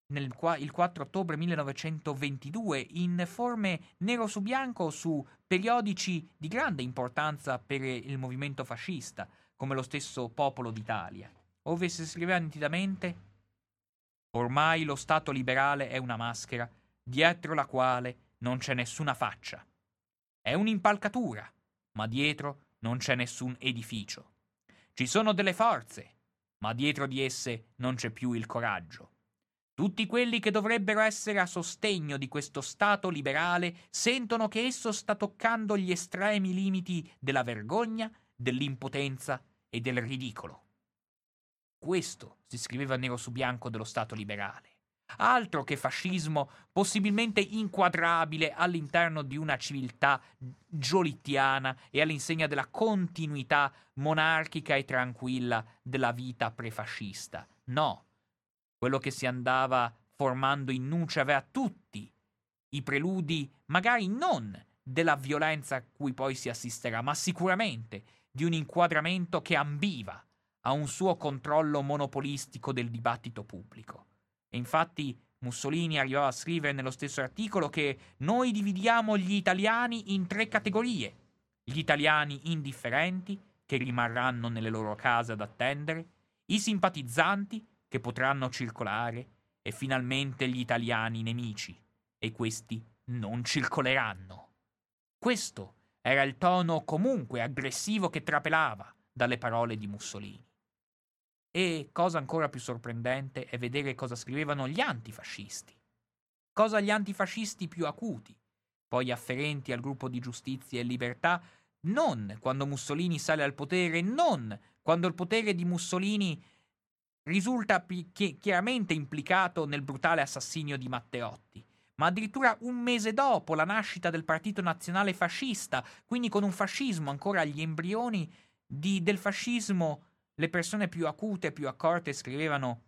nel, il 4 ottobre 1922 in forme nero su bianco su periodici di grande importanza per il movimento fascista, come lo stesso Popolo d'Italia, ove si scriveva nitidamente Ormai lo Stato liberale è una maschera dietro la quale non c'è nessuna faccia. È un'impalcatura, ma dietro non c'è nessun edificio. Ci sono delle forze, ma dietro di esse non c'è più il coraggio. Tutti quelli che dovrebbero essere a sostegno di questo Stato liberale sentono che esso sta toccando gli estremi limiti della vergogna, dell'impotenza e del ridicolo. Questo si scriveva nero su bianco dello Stato liberale. Altro che fascismo, possibilmente inquadrabile all'interno di una civiltà giolittiana e all'insegna della continuità monarchica e tranquilla della vita prefascista. No, quello che si andava formando in nuce aveva tutti i preludi, magari non della violenza a cui poi si assisterà, ma sicuramente di un inquadramento che ambiva a un suo controllo monopolistico del dibattito pubblico. E infatti Mussolini arrivava a scrivere nello stesso articolo che noi dividiamo gli italiani in tre categorie. Gli italiani indifferenti, che rimarranno nelle loro case ad attendere, i simpatizzanti, che potranno circolare, e finalmente gli italiani nemici, e questi non circoleranno. Questo era il tono comunque aggressivo che trapelava dalle parole di Mussolini. E, cosa ancora più sorprendente, è vedere cosa scrivevano gli antifascisti. Cosa gli antifascisti più acuti, poi afferenti al gruppo di giustizia e libertà, non quando Mussolini sale al potere, non quando il potere di Mussolini risulta chiaramente implicato nel brutale assassinio di Matteotti, ma addirittura un mese dopo la nascita del Partito Nazionale Fascista, quindi con un fascismo ancora agli embrioni di, del fascismo le persone più acute e più accorte scrivevano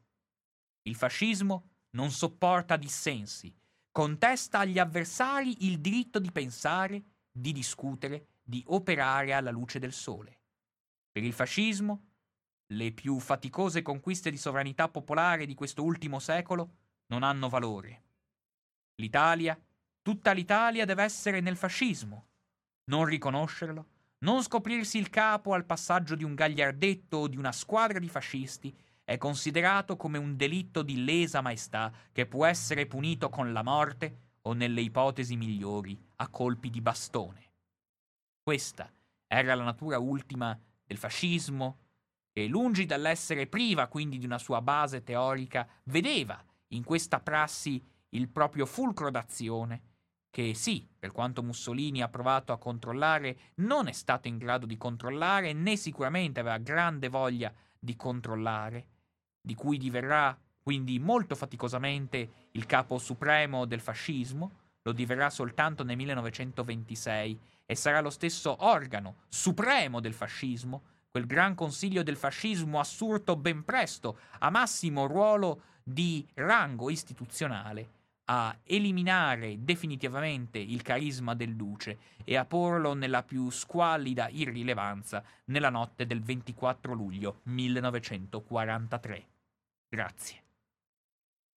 Il fascismo non sopporta dissensi, contesta agli avversari il diritto di pensare, di discutere, di operare alla luce del sole. Per il fascismo, le più faticose conquiste di sovranità popolare di questo ultimo secolo non hanno valore. L'Italia, tutta l'Italia deve essere nel fascismo. Non riconoscerlo non scoprirsi il capo al passaggio di un gagliardetto o di una squadra di fascisti è considerato come un delitto di lesa maestà che può essere punito con la morte o, nelle ipotesi migliori, a colpi di bastone. Questa era la natura ultima del fascismo e, lungi dall'essere priva quindi di una sua base teorica, vedeva in questa prassi il proprio fulcro d'azione che sì, per quanto Mussolini ha provato a controllare, non è stato in grado di controllare, né sicuramente aveva grande voglia di controllare, di cui diverrà quindi molto faticosamente il capo supremo del fascismo, lo diverrà soltanto nel 1926 e sarà lo stesso organo supremo del fascismo, quel gran consiglio del fascismo assurto ben presto a massimo ruolo di rango istituzionale, a eliminare definitivamente il carisma del duce e a porlo nella più squallida irrilevanza nella notte del 24 luglio 1943. Grazie.